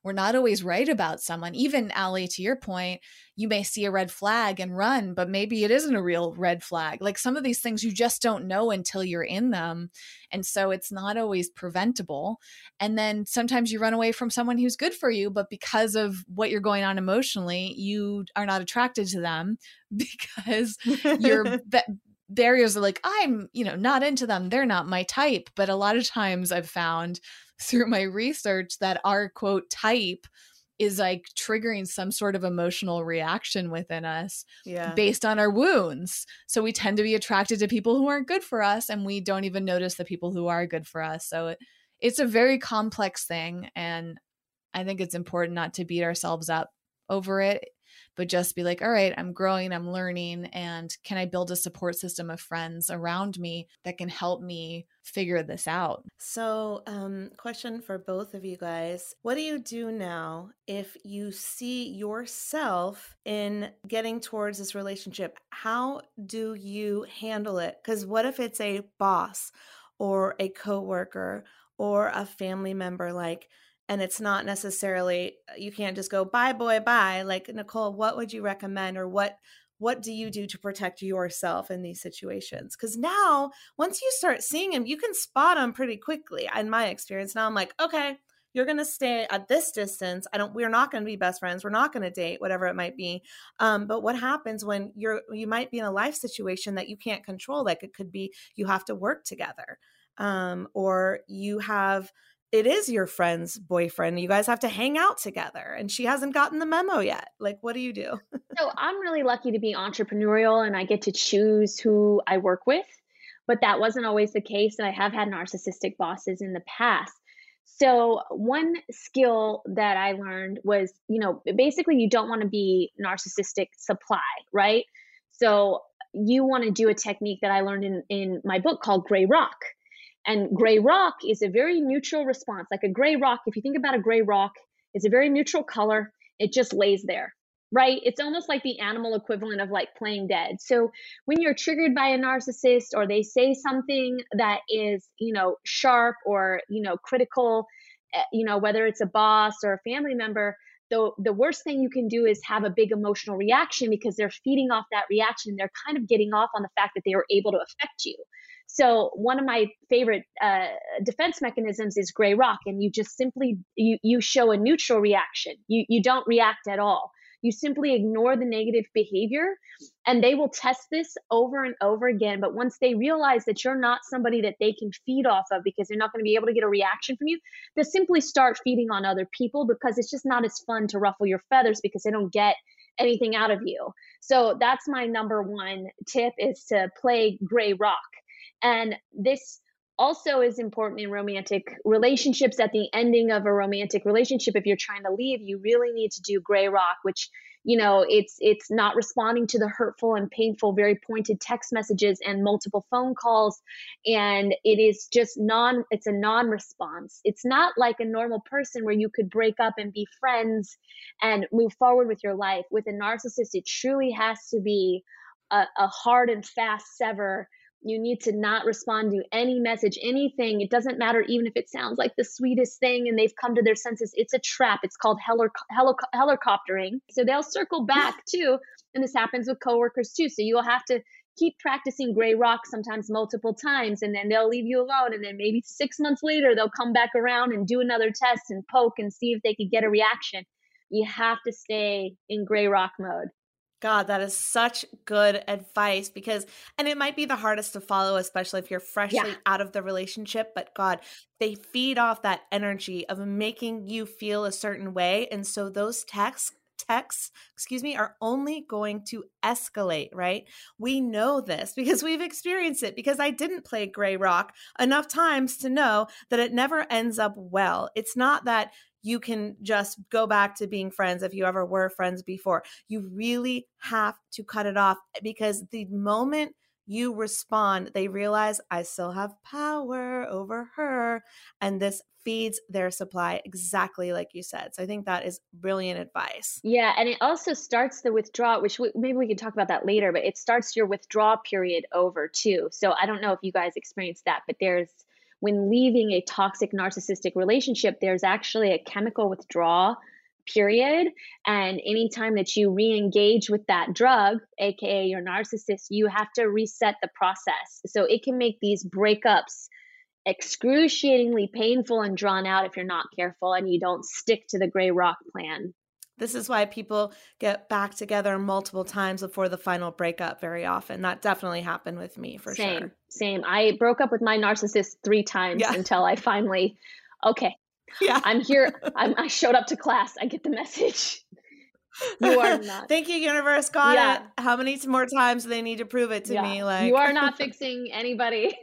we're not always right about someone. Even Ali, to your point, you may see a red flag and run, but maybe it isn't a real red flag. Like some of these things you just don't know until you're in them. And so it's not always preventable. And then sometimes you run away from someone who's good for you, but because of what you're going on emotionally, you are not attracted to them because your barriers are like, I'm, you know, not into them. They're not my type. But a lot of times I've found through my research that our quote type is like triggering some sort of emotional reaction within us yeah. based on our wounds. So we tend to be attracted to people who aren't good for us and we don't even notice the people who are good for us. So it, it's a very complex thing and I think it's important not to beat ourselves up over it but just be like, all right, I'm growing, I'm learning, and can I build a support system of friends around me that can help me figure this out? So, um, question for both of you guys What do you do now if you see yourself in getting towards this relationship? How do you handle it? Because what if it's a boss or a coworker or a family member? Like, and it's not necessarily uh, you can't just go bye boy bye. Like nicole what would you recommend or what what do you do to protect yourself in these situations? Because now once you start seeing him you can spot him pretty quickly in my experience. Now i'm like okay you're going to stay at this distance. I don't we're not going to be best friends. We're not going to date whatever it might be. Um, but what happens when you're you might be in a life situation that you can't control like it could be you have to work together um, or you have it is your friend's boyfriend. You guys have to hang out together and she hasn't gotten the memo yet. Like, what do you do? so, I'm really lucky to be entrepreneurial and I get to choose who I work with, but that wasn't always the case. And I have had narcissistic bosses in the past. So, one skill that I learned was, you know, basically, you don't want to be narcissistic supply, right? So, you want to do a technique that I learned in, in my book called Gray Rock and gray rock is a very neutral response. Like a gray rock, if you think about a gray rock, it's a very neutral color. It just lays there, right? It's almost like the animal equivalent of like playing dead. So when you're triggered by a narcissist or they say something that is, you know, sharp or, you know, critical, eh, you know, whether it's a boss or a family member, the, the worst thing you can do is have a big emotional reaction because they're feeding off that reaction. They're kind of getting off on the fact that they were able to affect you. So one of my favorite uh, defense mechanisms is gray rock, and you just simply you you show a neutral reaction. You you don't react at all. You simply ignore the negative behavior, and they will test this over and over again. But once they realize that you're not somebody that they can feed off of because they're not going to be able to get a reaction from you, they simply start feeding on other people because it's just not as fun to ruffle your feathers because they don't get anything out of you. So that's my number one tip is to play gray rock and this also is important in romantic relationships. At the ending of a romantic relationship if you're trying to leave you really need to do gray rock which you know it's it's not responding to the hurtful and painful very pointed text messages and multiple phone calls. And it is just non it's a non-response. It's not like a normal person where you could break up and be friends and move forward with your life. With a narcissist it truly has to be a, a hard and fast sever you need to not respond to any message, anything. It doesn't matter, even if it sounds like the sweetest thing and they've come to their senses. It's a trap. It's called helic- helic- helicoptering. So they'll circle back too. And this happens with coworkers too. So you'll have to keep practicing gray rock sometimes multiple times and then they'll leave you alone and then maybe six months later they'll come back around and do another test and poke and see if they could get a reaction you have to stay in gray rock mode God, that is such good advice because, and it might be the hardest to follow, especially if you're freshly Yeah. out of the relationship. But God, they feed off that energy of making you feel a certain way. And so those texts, texts, excuse me, are only going to escalate, right? We know this because we've experienced it because I didn't play Gray Rock enough times to know that it never ends up well. It's not that you can just go back to being friends if you ever were friends before. You really have to cut it off because the moment you respond, they realize I still have power over her. And this feeds their supply exactly like you said. So I think that is brilliant advice. Yeah, and it also starts the withdrawal, which we, maybe we can talk about that later, but it starts your withdrawal period over too. So I don't know if you guys experienced that, but there's when leaving a toxic narcissistic relationship, there's actually a chemical withdrawal period. And anytime that you re engage with that drug, AKA your narcissist, you have to reset the process. So it can make these breakups excruciatingly painful and drawn out if you're not careful and you don't stick to the gray rock plan. This is why people get back together multiple times before the final breakup very often. That definitely happened with me for same, sure. Same. I broke up with my narcissist three times Yeah. until I finally, okay, yeah. I'm here. I'm, I showed up to class. I get the message. You are not. Thank you, universe. Got Yeah. it. How many more times do they need to prove it to Yeah. me? Like you are not fixing anybody.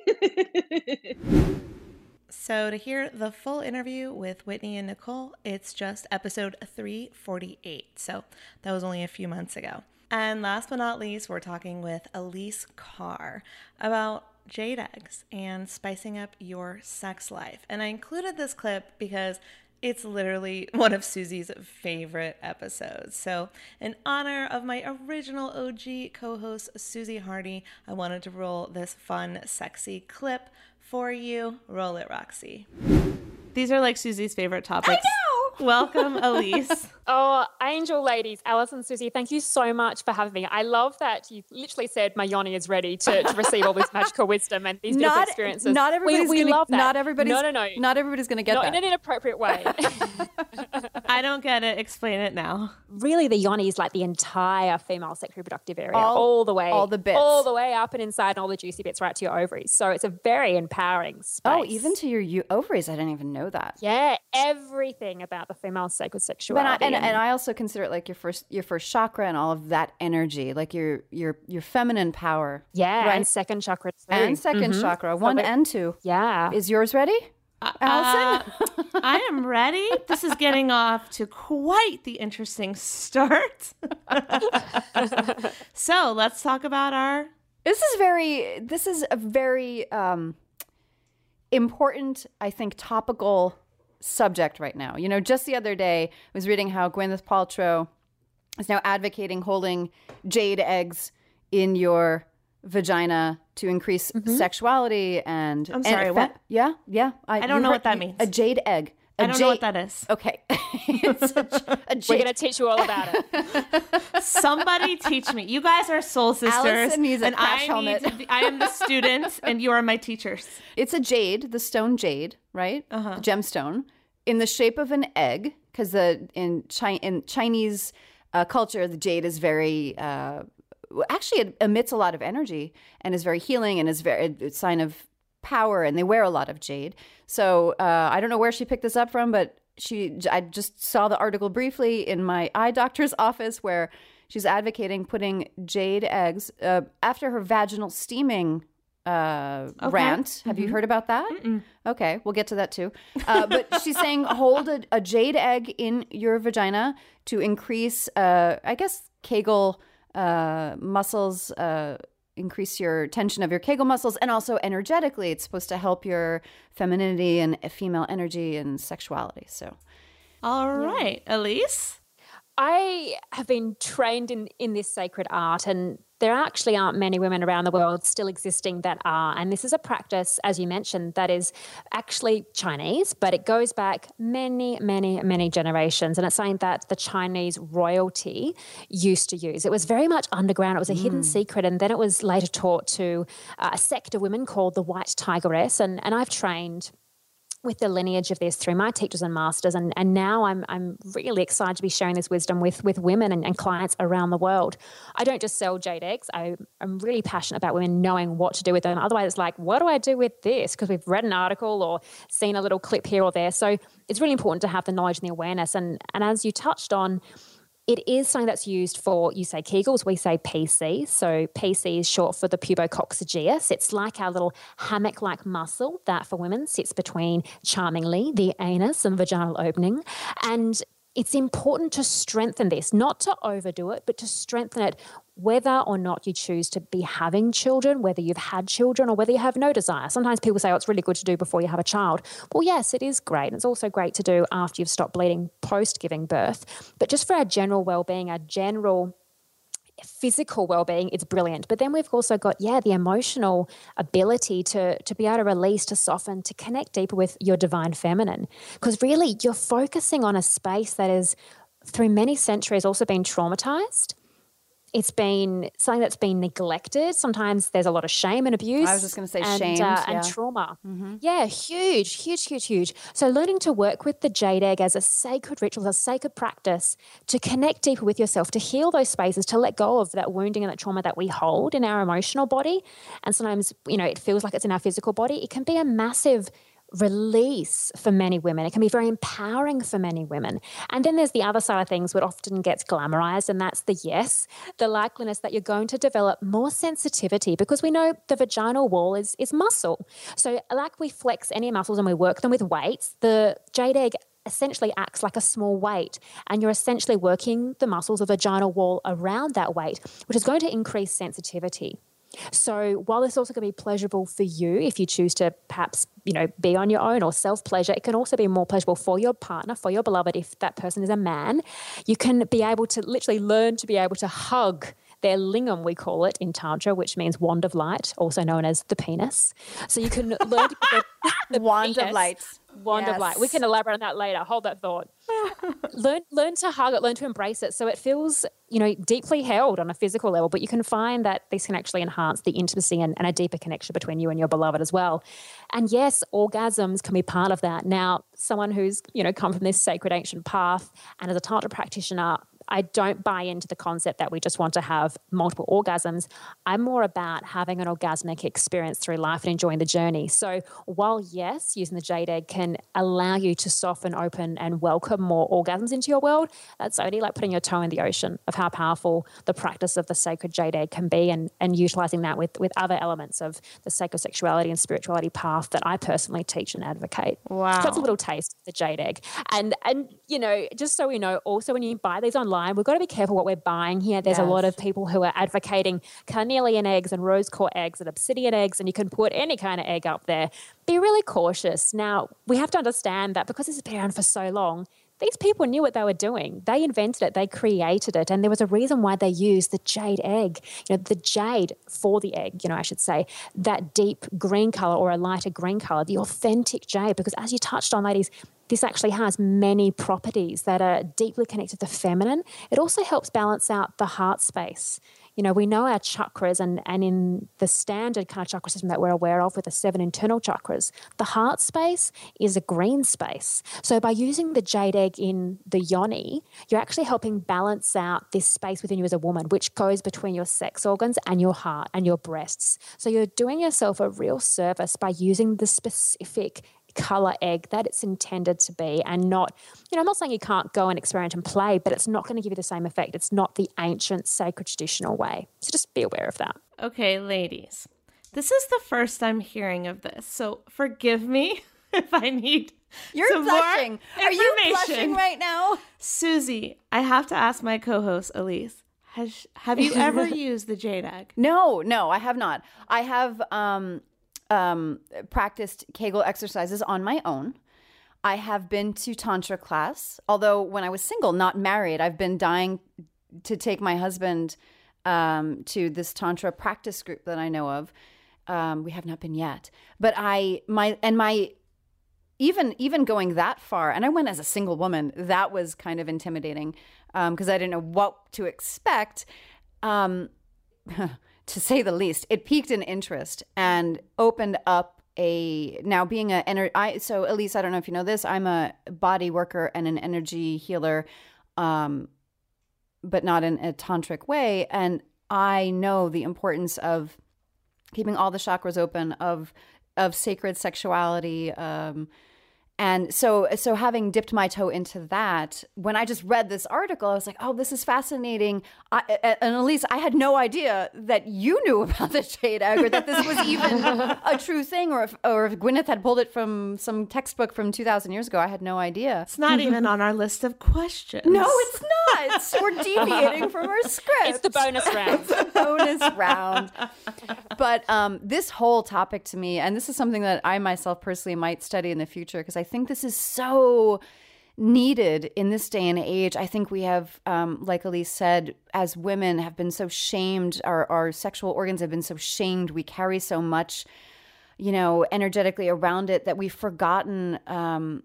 So, to hear the full interview with Whitney and Nicole, it's just episode 348. So, that was only a few months ago. And last but not least, we're talking with Elise Carr about jade eggs and spicing up your sex life. And I included this clip because it's literally one of Suzy's favorite episodes. So, in honor of my original OG co host, Suzy Hardy, I wanted to roll this fun, sexy clip for you. Roll it, Roxy. These are like Suzy's favorite topics. I know. Welcome, Elise. Oh, angel ladies, Alice and Suzy, thank you so much for having me. I love that you literally said my yoni is ready to, to receive all this magical wisdom and these beautiful Not- experiences. not We- everybody's we, gonna- love that. not everybody's- No, no, no. not everybody's gonna get Not that. in an inappropriate way. I don't get it. Explain it now. really, the yoni is like the entire female sex reproductive area, All- all, the way, all the bits. all the way up and inside, and all the juicy bits right to your ovaries. So it's a very empowering oh, space. Oh, even to your u- ovaries. I didn't even know that. yeah, everything about the female sacred But I, sexuality. and, and I also consider it like your first your first chakra and all of that energy, like your your your feminine power. yeah, right? and second chakra too. and 2nd Mhm. chakra, So one we- and two. Yeah. Is yours ready, Allison? Uh, I am ready. This is getting off to quite the interesting start. so let's talk about our. This is very. This is a very um, important, I think, topical subject right now. You know, just the other day, I was reading how Gwyneth Paltrow is now advocating holding jade eggs in your vagina to increase mm-hmm. sexuality and. I'm and sorry, fe- what? Yeah, yeah. I don't know heard- what that means. A jade egg. I I don't know what that is. Okay. it's a, j- a We're going to teach you all about it. Somebody teach me. You guys are soul sisters, Allison needs a and crash I helmet. Need to be, I am the student, and you are my teachers. It's a jade, the stone jade, right? Uh-huh. Gemstone in the shape of an egg, because the in Chi- in Chinese uh, culture, the jade is very uh, actually it emits a lot of energy and is very healing and is very a sign of power. And they wear a lot of jade. So uh, I don't know where she picked this up from, but she I just saw the article briefly in my eye doctor's office where she's advocating putting jade eggs uh, after her vaginal steaming uh, Okay. rant. Have you Mhm. heard about that? Okay, we'll get to that too. Uh, but she's saying hold a, a jade egg in your vagina to increase, uh, I guess, Kegel uh, muscles. Uh, increase your tension of your Kegel muscles and also energetically it's supposed to help your femininity and female energy and sexuality so All right, Elise. I have been trained in, in this sacred art, and there actually aren't many women around the world still existing that are. And this is a practice, as you mentioned, that is actually Chinese, but it goes back many, many, many generations. And it's something that the Chinese royalty used to use. It was very much underground, it was a hidden Mm. secret. And then it was later taught to uh, a sect of women called the White Tigress. And, and I've trained with the lineage of this through my teachers and masters and, and now I'm, I'm really excited to be sharing this wisdom with, with women and, and clients around the world. I don't just sell jade eggs I, i'm really passionate about women knowing what to do with them. Otherwise it's like what do i do with this? Because we've read an article or seen a little clip here or there. So it's really important to have the knowledge and the awareness. And, and as you touched on it is something that's used for, you say Kegels, we say PC. So PC is short for the pubococcygeus. It's like our little hammock like muscle that for women sits between, charmingly, the anus and vaginal opening. And it's important to strengthen this, not to overdo it, but to strengthen it, whether or not you choose to be having children, whether you've had children or whether you have no desire. Sometimes people say, oh, it's really good to do before you have a child. Well, yes, it is great. And it's also great to do after you've stopped bleeding post giving birth. But just for our general well being, our general physical well-being it's brilliant but then we've also got yeah the emotional ability to to be able to release to soften to connect deeper with your divine feminine because really you're focusing on a space that is through many centuries also been traumatized it's been something that's been neglected. Sometimes there's a lot of shame and abuse. I was just gonna say and, shamed, uh, yeah. and trauma. Yeah, huge, huge, huge, huge. So learning to work with the jade egg as a sacred ritual, as a sacred practice to connect deeper with yourself, to heal those spaces, to let go of that wounding and that trauma that we hold in our emotional body. And sometimes, you know, it feels like it's in our physical body. It can be a massive release for many women. It can be very empowering for many women. And then there's the other side of things, what often gets glamorized, and that's the yes, the likeliness that you're going to develop more sensitivity because we know the vaginal wall is, is muscle. So, like we flex any muscles and we work them with weights, the jade egg essentially acts like a small weight and you're essentially working the muscles of vaginal wall around that weight which is going to increase sensitivity so while it's also going to be pleasurable for you if you choose to perhaps you know be on your own or self pleasure it can also be more pleasurable for your partner for your beloved if that person is a man you can be able to literally learn to be able to hug their lingam we call it in tantra which means wand of light also known as the penis so you can learn to the, the Wand of penis- light. Wand of light. We can elaborate on that later. Hold that thought. Learn learn to hug it learn to embrace it. So it feels you know deeply held on a physical level but you can find that this can actually enhance the intimacy and, and a deeper connection between you and your beloved as well. And yes orgasms can be part of that. Now someone who's you know come from this sacred ancient path and as a tantra practitioner I don't buy into the concept that we just want to have multiple orgasms. I'm more about having an orgasmic experience through life and enjoying the journey. So, while yes, using the jade egg can allow you to soften, open, and welcome more orgasms into your world, that's only like putting your toe in the ocean of how powerful the practice of the sacred jade egg can be and, and utilizing that with, with other elements of the sacred sexuality and spirituality path that I personally teach and advocate. Wow. So, that's a little taste of the jade egg. And, and you know, just so we know, also when you buy these online, we've got to be careful what we're buying here. There's a lot of people who are advocating carnelian eggs and rose quartz eggs and obsidian eggs, and you can put any kind of egg up there. Be really cautious. Now, we have to understand that because this has been around for so long, these people knew what they were doing. They invented it, they created it, and there was a reason why they used the jade egg. You know, the jade for the egg, you know, I should say, that deep green color or a lighter green color, the authentic jade, because as you touched on, ladies, this actually has many properties that are deeply connected to the feminine. It also helps balance out the heart space. You know, we know our chakras, and, and in the standard kind of chakra system that we're aware of with the seven internal chakras, the heart space is a green space. So, by using the jade egg in the yoni, you're actually helping balance out this space within you as a woman, which goes between your sex organs and your heart and your breasts. So, you're doing yourself a real service by using the specific color egg that it's intended to be and not you know i'm not saying you can't go and experiment and play but it's not going to give you the same effect it's not the ancient sacred traditional way so just be aware of that Okay, ladies. This is the first I'm hearing of this, so forgive me if I need. You're some more blushing. Are you blushing right now? Suzy, I have to ask my co-host Elise. Has have you ever used the jade egg? No, no, I have not. I have um, um, practiced Kegel exercises on my own. I have been to Tantra class, although when I was single, not married, I've been dying to take my husband um, to this Tantra practice group that I know of. Um, we have not been yet, but I my and my even even going that far, and I went as a single woman. That was kind of intimidating because I didn't know what to expect. To say the least, it piqued an interest and opened up a now being a ener- I so Elise, I don't know if you know this. I'm a body worker and an energy healer, um, but not in a tantric way. And I know the importance of keeping all the chakras open, of of sacred sexuality. Um, and so, so having dipped my toe into that, when I just read this article, I was like, "Oh, this is fascinating." I, and Elise, I had no idea that you knew about the jade egg, or that this was even a true thing, or if, or if Gwyneth had pulled it from some textbook from two thousand years ago. I had no idea. It's not even on our list of questions. No, it's not. We're deviating from our script. It's the bonus round. It's a bonus round. But um, this whole topic to me, and this is something that I myself personally might study in the future because I think this is so needed in this day and age. I think we have, um, like Elise said, as women have been so shamed, our, our sexual organs have been so shamed. We carry so much, you know, energetically around it that we've forgotten um,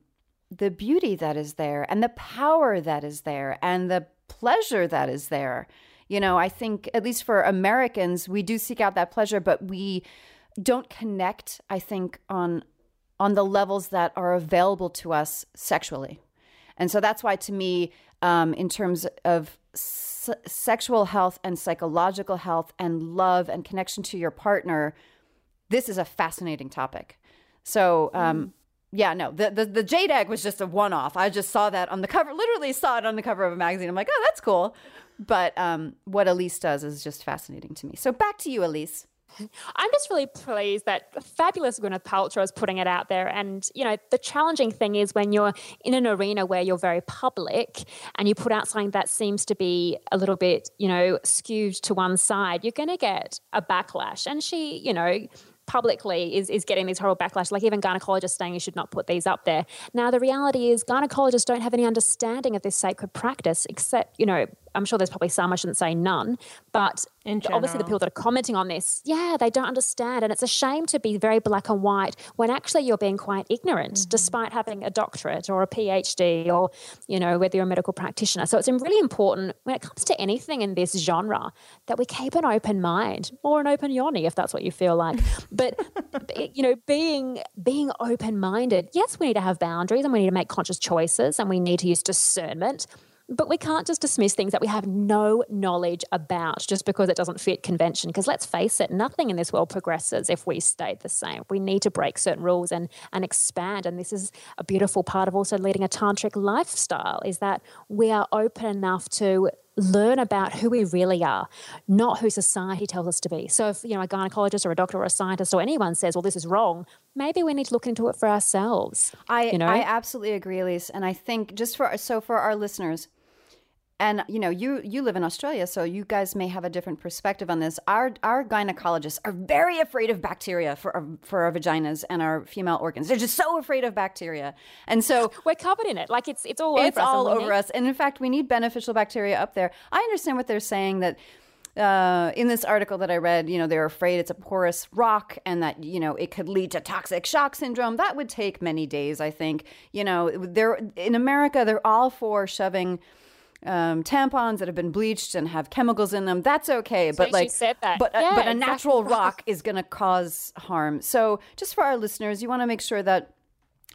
the beauty that is there and the power that is there and the pleasure that is there. You know, I think, at least for Americans, we do seek out that pleasure, but we don't connect, I think, on on the levels that are available to us sexually. And so that's why, to me, um, in terms of s- sexual health and psychological health and love and connection to your partner, this is a fascinating topic. So, um, yeah, no, the, the the jade egg was just a one off. I just saw that on the cover, literally saw it on the cover of a magazine. I'm like, oh, that's cool. But um, what Elise does is just fascinating to me. So back to you, Elise. I'm just really pleased that fabulous Gwyneth Paltrow is putting it out there. And, you know, the challenging thing is when you're in an arena where you're very public and you put out something that seems to be a little bit, you know, skewed to one side, you're going to get a backlash. And she, you know, publicly is, is getting these horrible backlash, like even gynecologists saying you should not put these up there. Now, the reality is gynecologists don't have any understanding of this sacred practice, except, you know, I'm sure there's probably some, I shouldn't say none, but obviously the people that are commenting on this, yeah, they don't understand. And it's a shame to be very black and white when actually you're being quite ignorant, mm-hmm. despite having a doctorate or a PhD or, you know, whether you're a medical practitioner. So it's really important when it comes to anything in this genre that we keep an open mind or an open yoni if that's what you feel like. But, you know, being being open minded, yes, we need to have boundaries and we need to make conscious choices and we need to use discernment. But we can't just dismiss things that we have no knowledge about just because it doesn't fit convention. Because let's face it, nothing in this world progresses if we stay the same. We need to break certain rules and and expand. And this is a beautiful part of also leading a tantric lifestyle is that we are open enough to learn about who we really are, not who society tells us to be. So if you know a gynecologist or a doctor or a scientist or anyone says, "Well, this is wrong," maybe we need to look into it for ourselves. I you know, I absolutely agree, Elise. And I think just for so for our listeners, and you know, you you live in Australia, so you guys may have a different perspective on this. Our our gynecologists are very afraid of bacteria for our, for our vaginas and our female organs. They're just so afraid of bacteria, and so we're covered in it. Like it's it's all it's over us. all and over us. And in fact, we need beneficial bacteria up there. I understand what they're saying that uh, in this article that I read, you know, they're afraid it's a porous rock and that, you know, it could lead to toxic shock syndrome. That would take many days, I think. You know, they're in America, they're all for shoving um, tampons that have been bleached and have chemicals in them. That's okay, but like, but Yeah, but a natural rock is going to cause harm. So, just for our listeners, you want to make sure that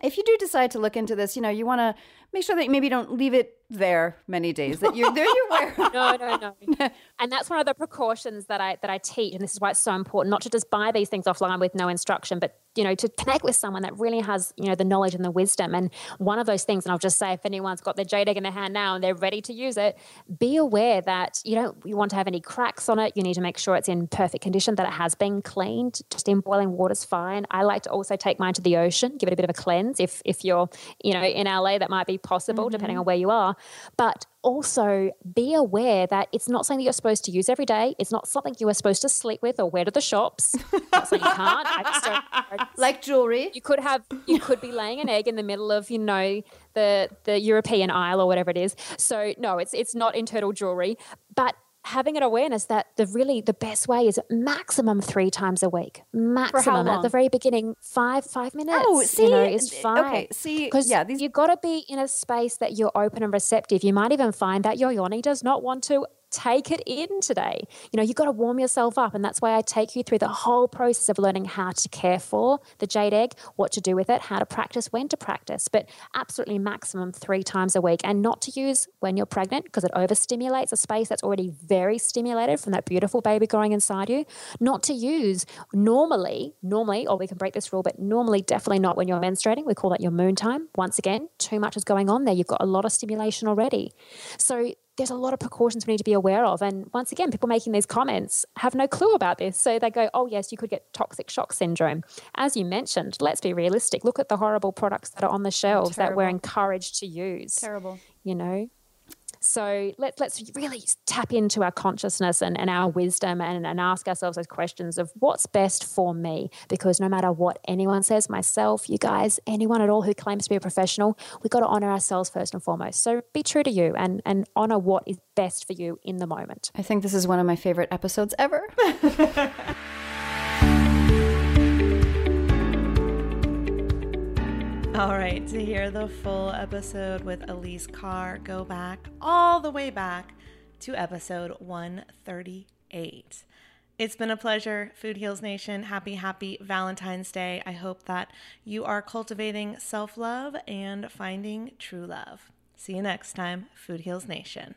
if you do decide to look into this, you know, you want to make sure that you maybe don't leave it there many days that you're there you wear. no, no, no. and that's one of the precautions that I that I teach, and this is why it's so important not to just buy these things offline with no instruction, but you know to connect with someone that really has you know the knowledge and the wisdom. And one of those things, and I'll just say, if anyone's got their jade egg in their hand now and they're ready to use it, be aware that you don't you want to have any cracks on it. You need to make sure it's in perfect condition, that it has been cleaned. Just in boiling water is fine. I like to also take mine to the ocean, give it a bit of a cleanse. If if you're you know in LA, that might be possible mm-hmm. depending on where you are. But also be aware that it's not something that you're supposed to use every day. It's not something you are supposed to sleep with or wear to the shops. not you can't. like jewelry. You could have. You could be laying an egg in the middle of you know the the European aisle or whatever it is. So no, it's it's not internal jewelry, but having an awareness that the really the best way is maximum three times a week. Maximum. At the very beginning five five minutes oh see you know, is fine okay see because yeah these... you've got to be in a space that you're open and receptive. You might even find that your yoni does not want to take it in today. You know, you've got to warm yourself up. And that's why I take you through the whole process of learning how to care for the jade egg, what to do with it, how to practice, when to practice, but absolutely maximum three times a week. And not to use when you're pregnant because it overstimulates a space that's already very stimulated from that beautiful baby growing inside you. Not to use normally, normally, or we can break this rule, but normally, definitely not when you're menstruating. We call that your moon time. Once again, too much is going on there. You've got a lot of stimulation already. So there's a lot of precautions we need to be aware of. And once again, people making these comments have no clue about this. So they go, oh, yes, you could get toxic shock syndrome. As you mentioned, let's be realistic. Look at the horrible products that are on the shelves Terrible. that we're encouraged to use. Terrible. You know? So let's let's really tap into our consciousness and, and our wisdom and, and ask ourselves those questions of what's best for me. Because no matter what anyone says, myself, you guys, anyone at all who claims to be a professional, we've got to honor ourselves first and foremost. So be true to you and, and honor what is best for you in the moment. I think this is one of my favorite episodes ever. All right, to hear the full episode with Elise Carr, go back all the way back to episode 138. It's been a pleasure, Food Heals Nation. Happy, happy Valentine's Day. I hope that you are cultivating self love and finding true love. See you next time, Food Heals Nation.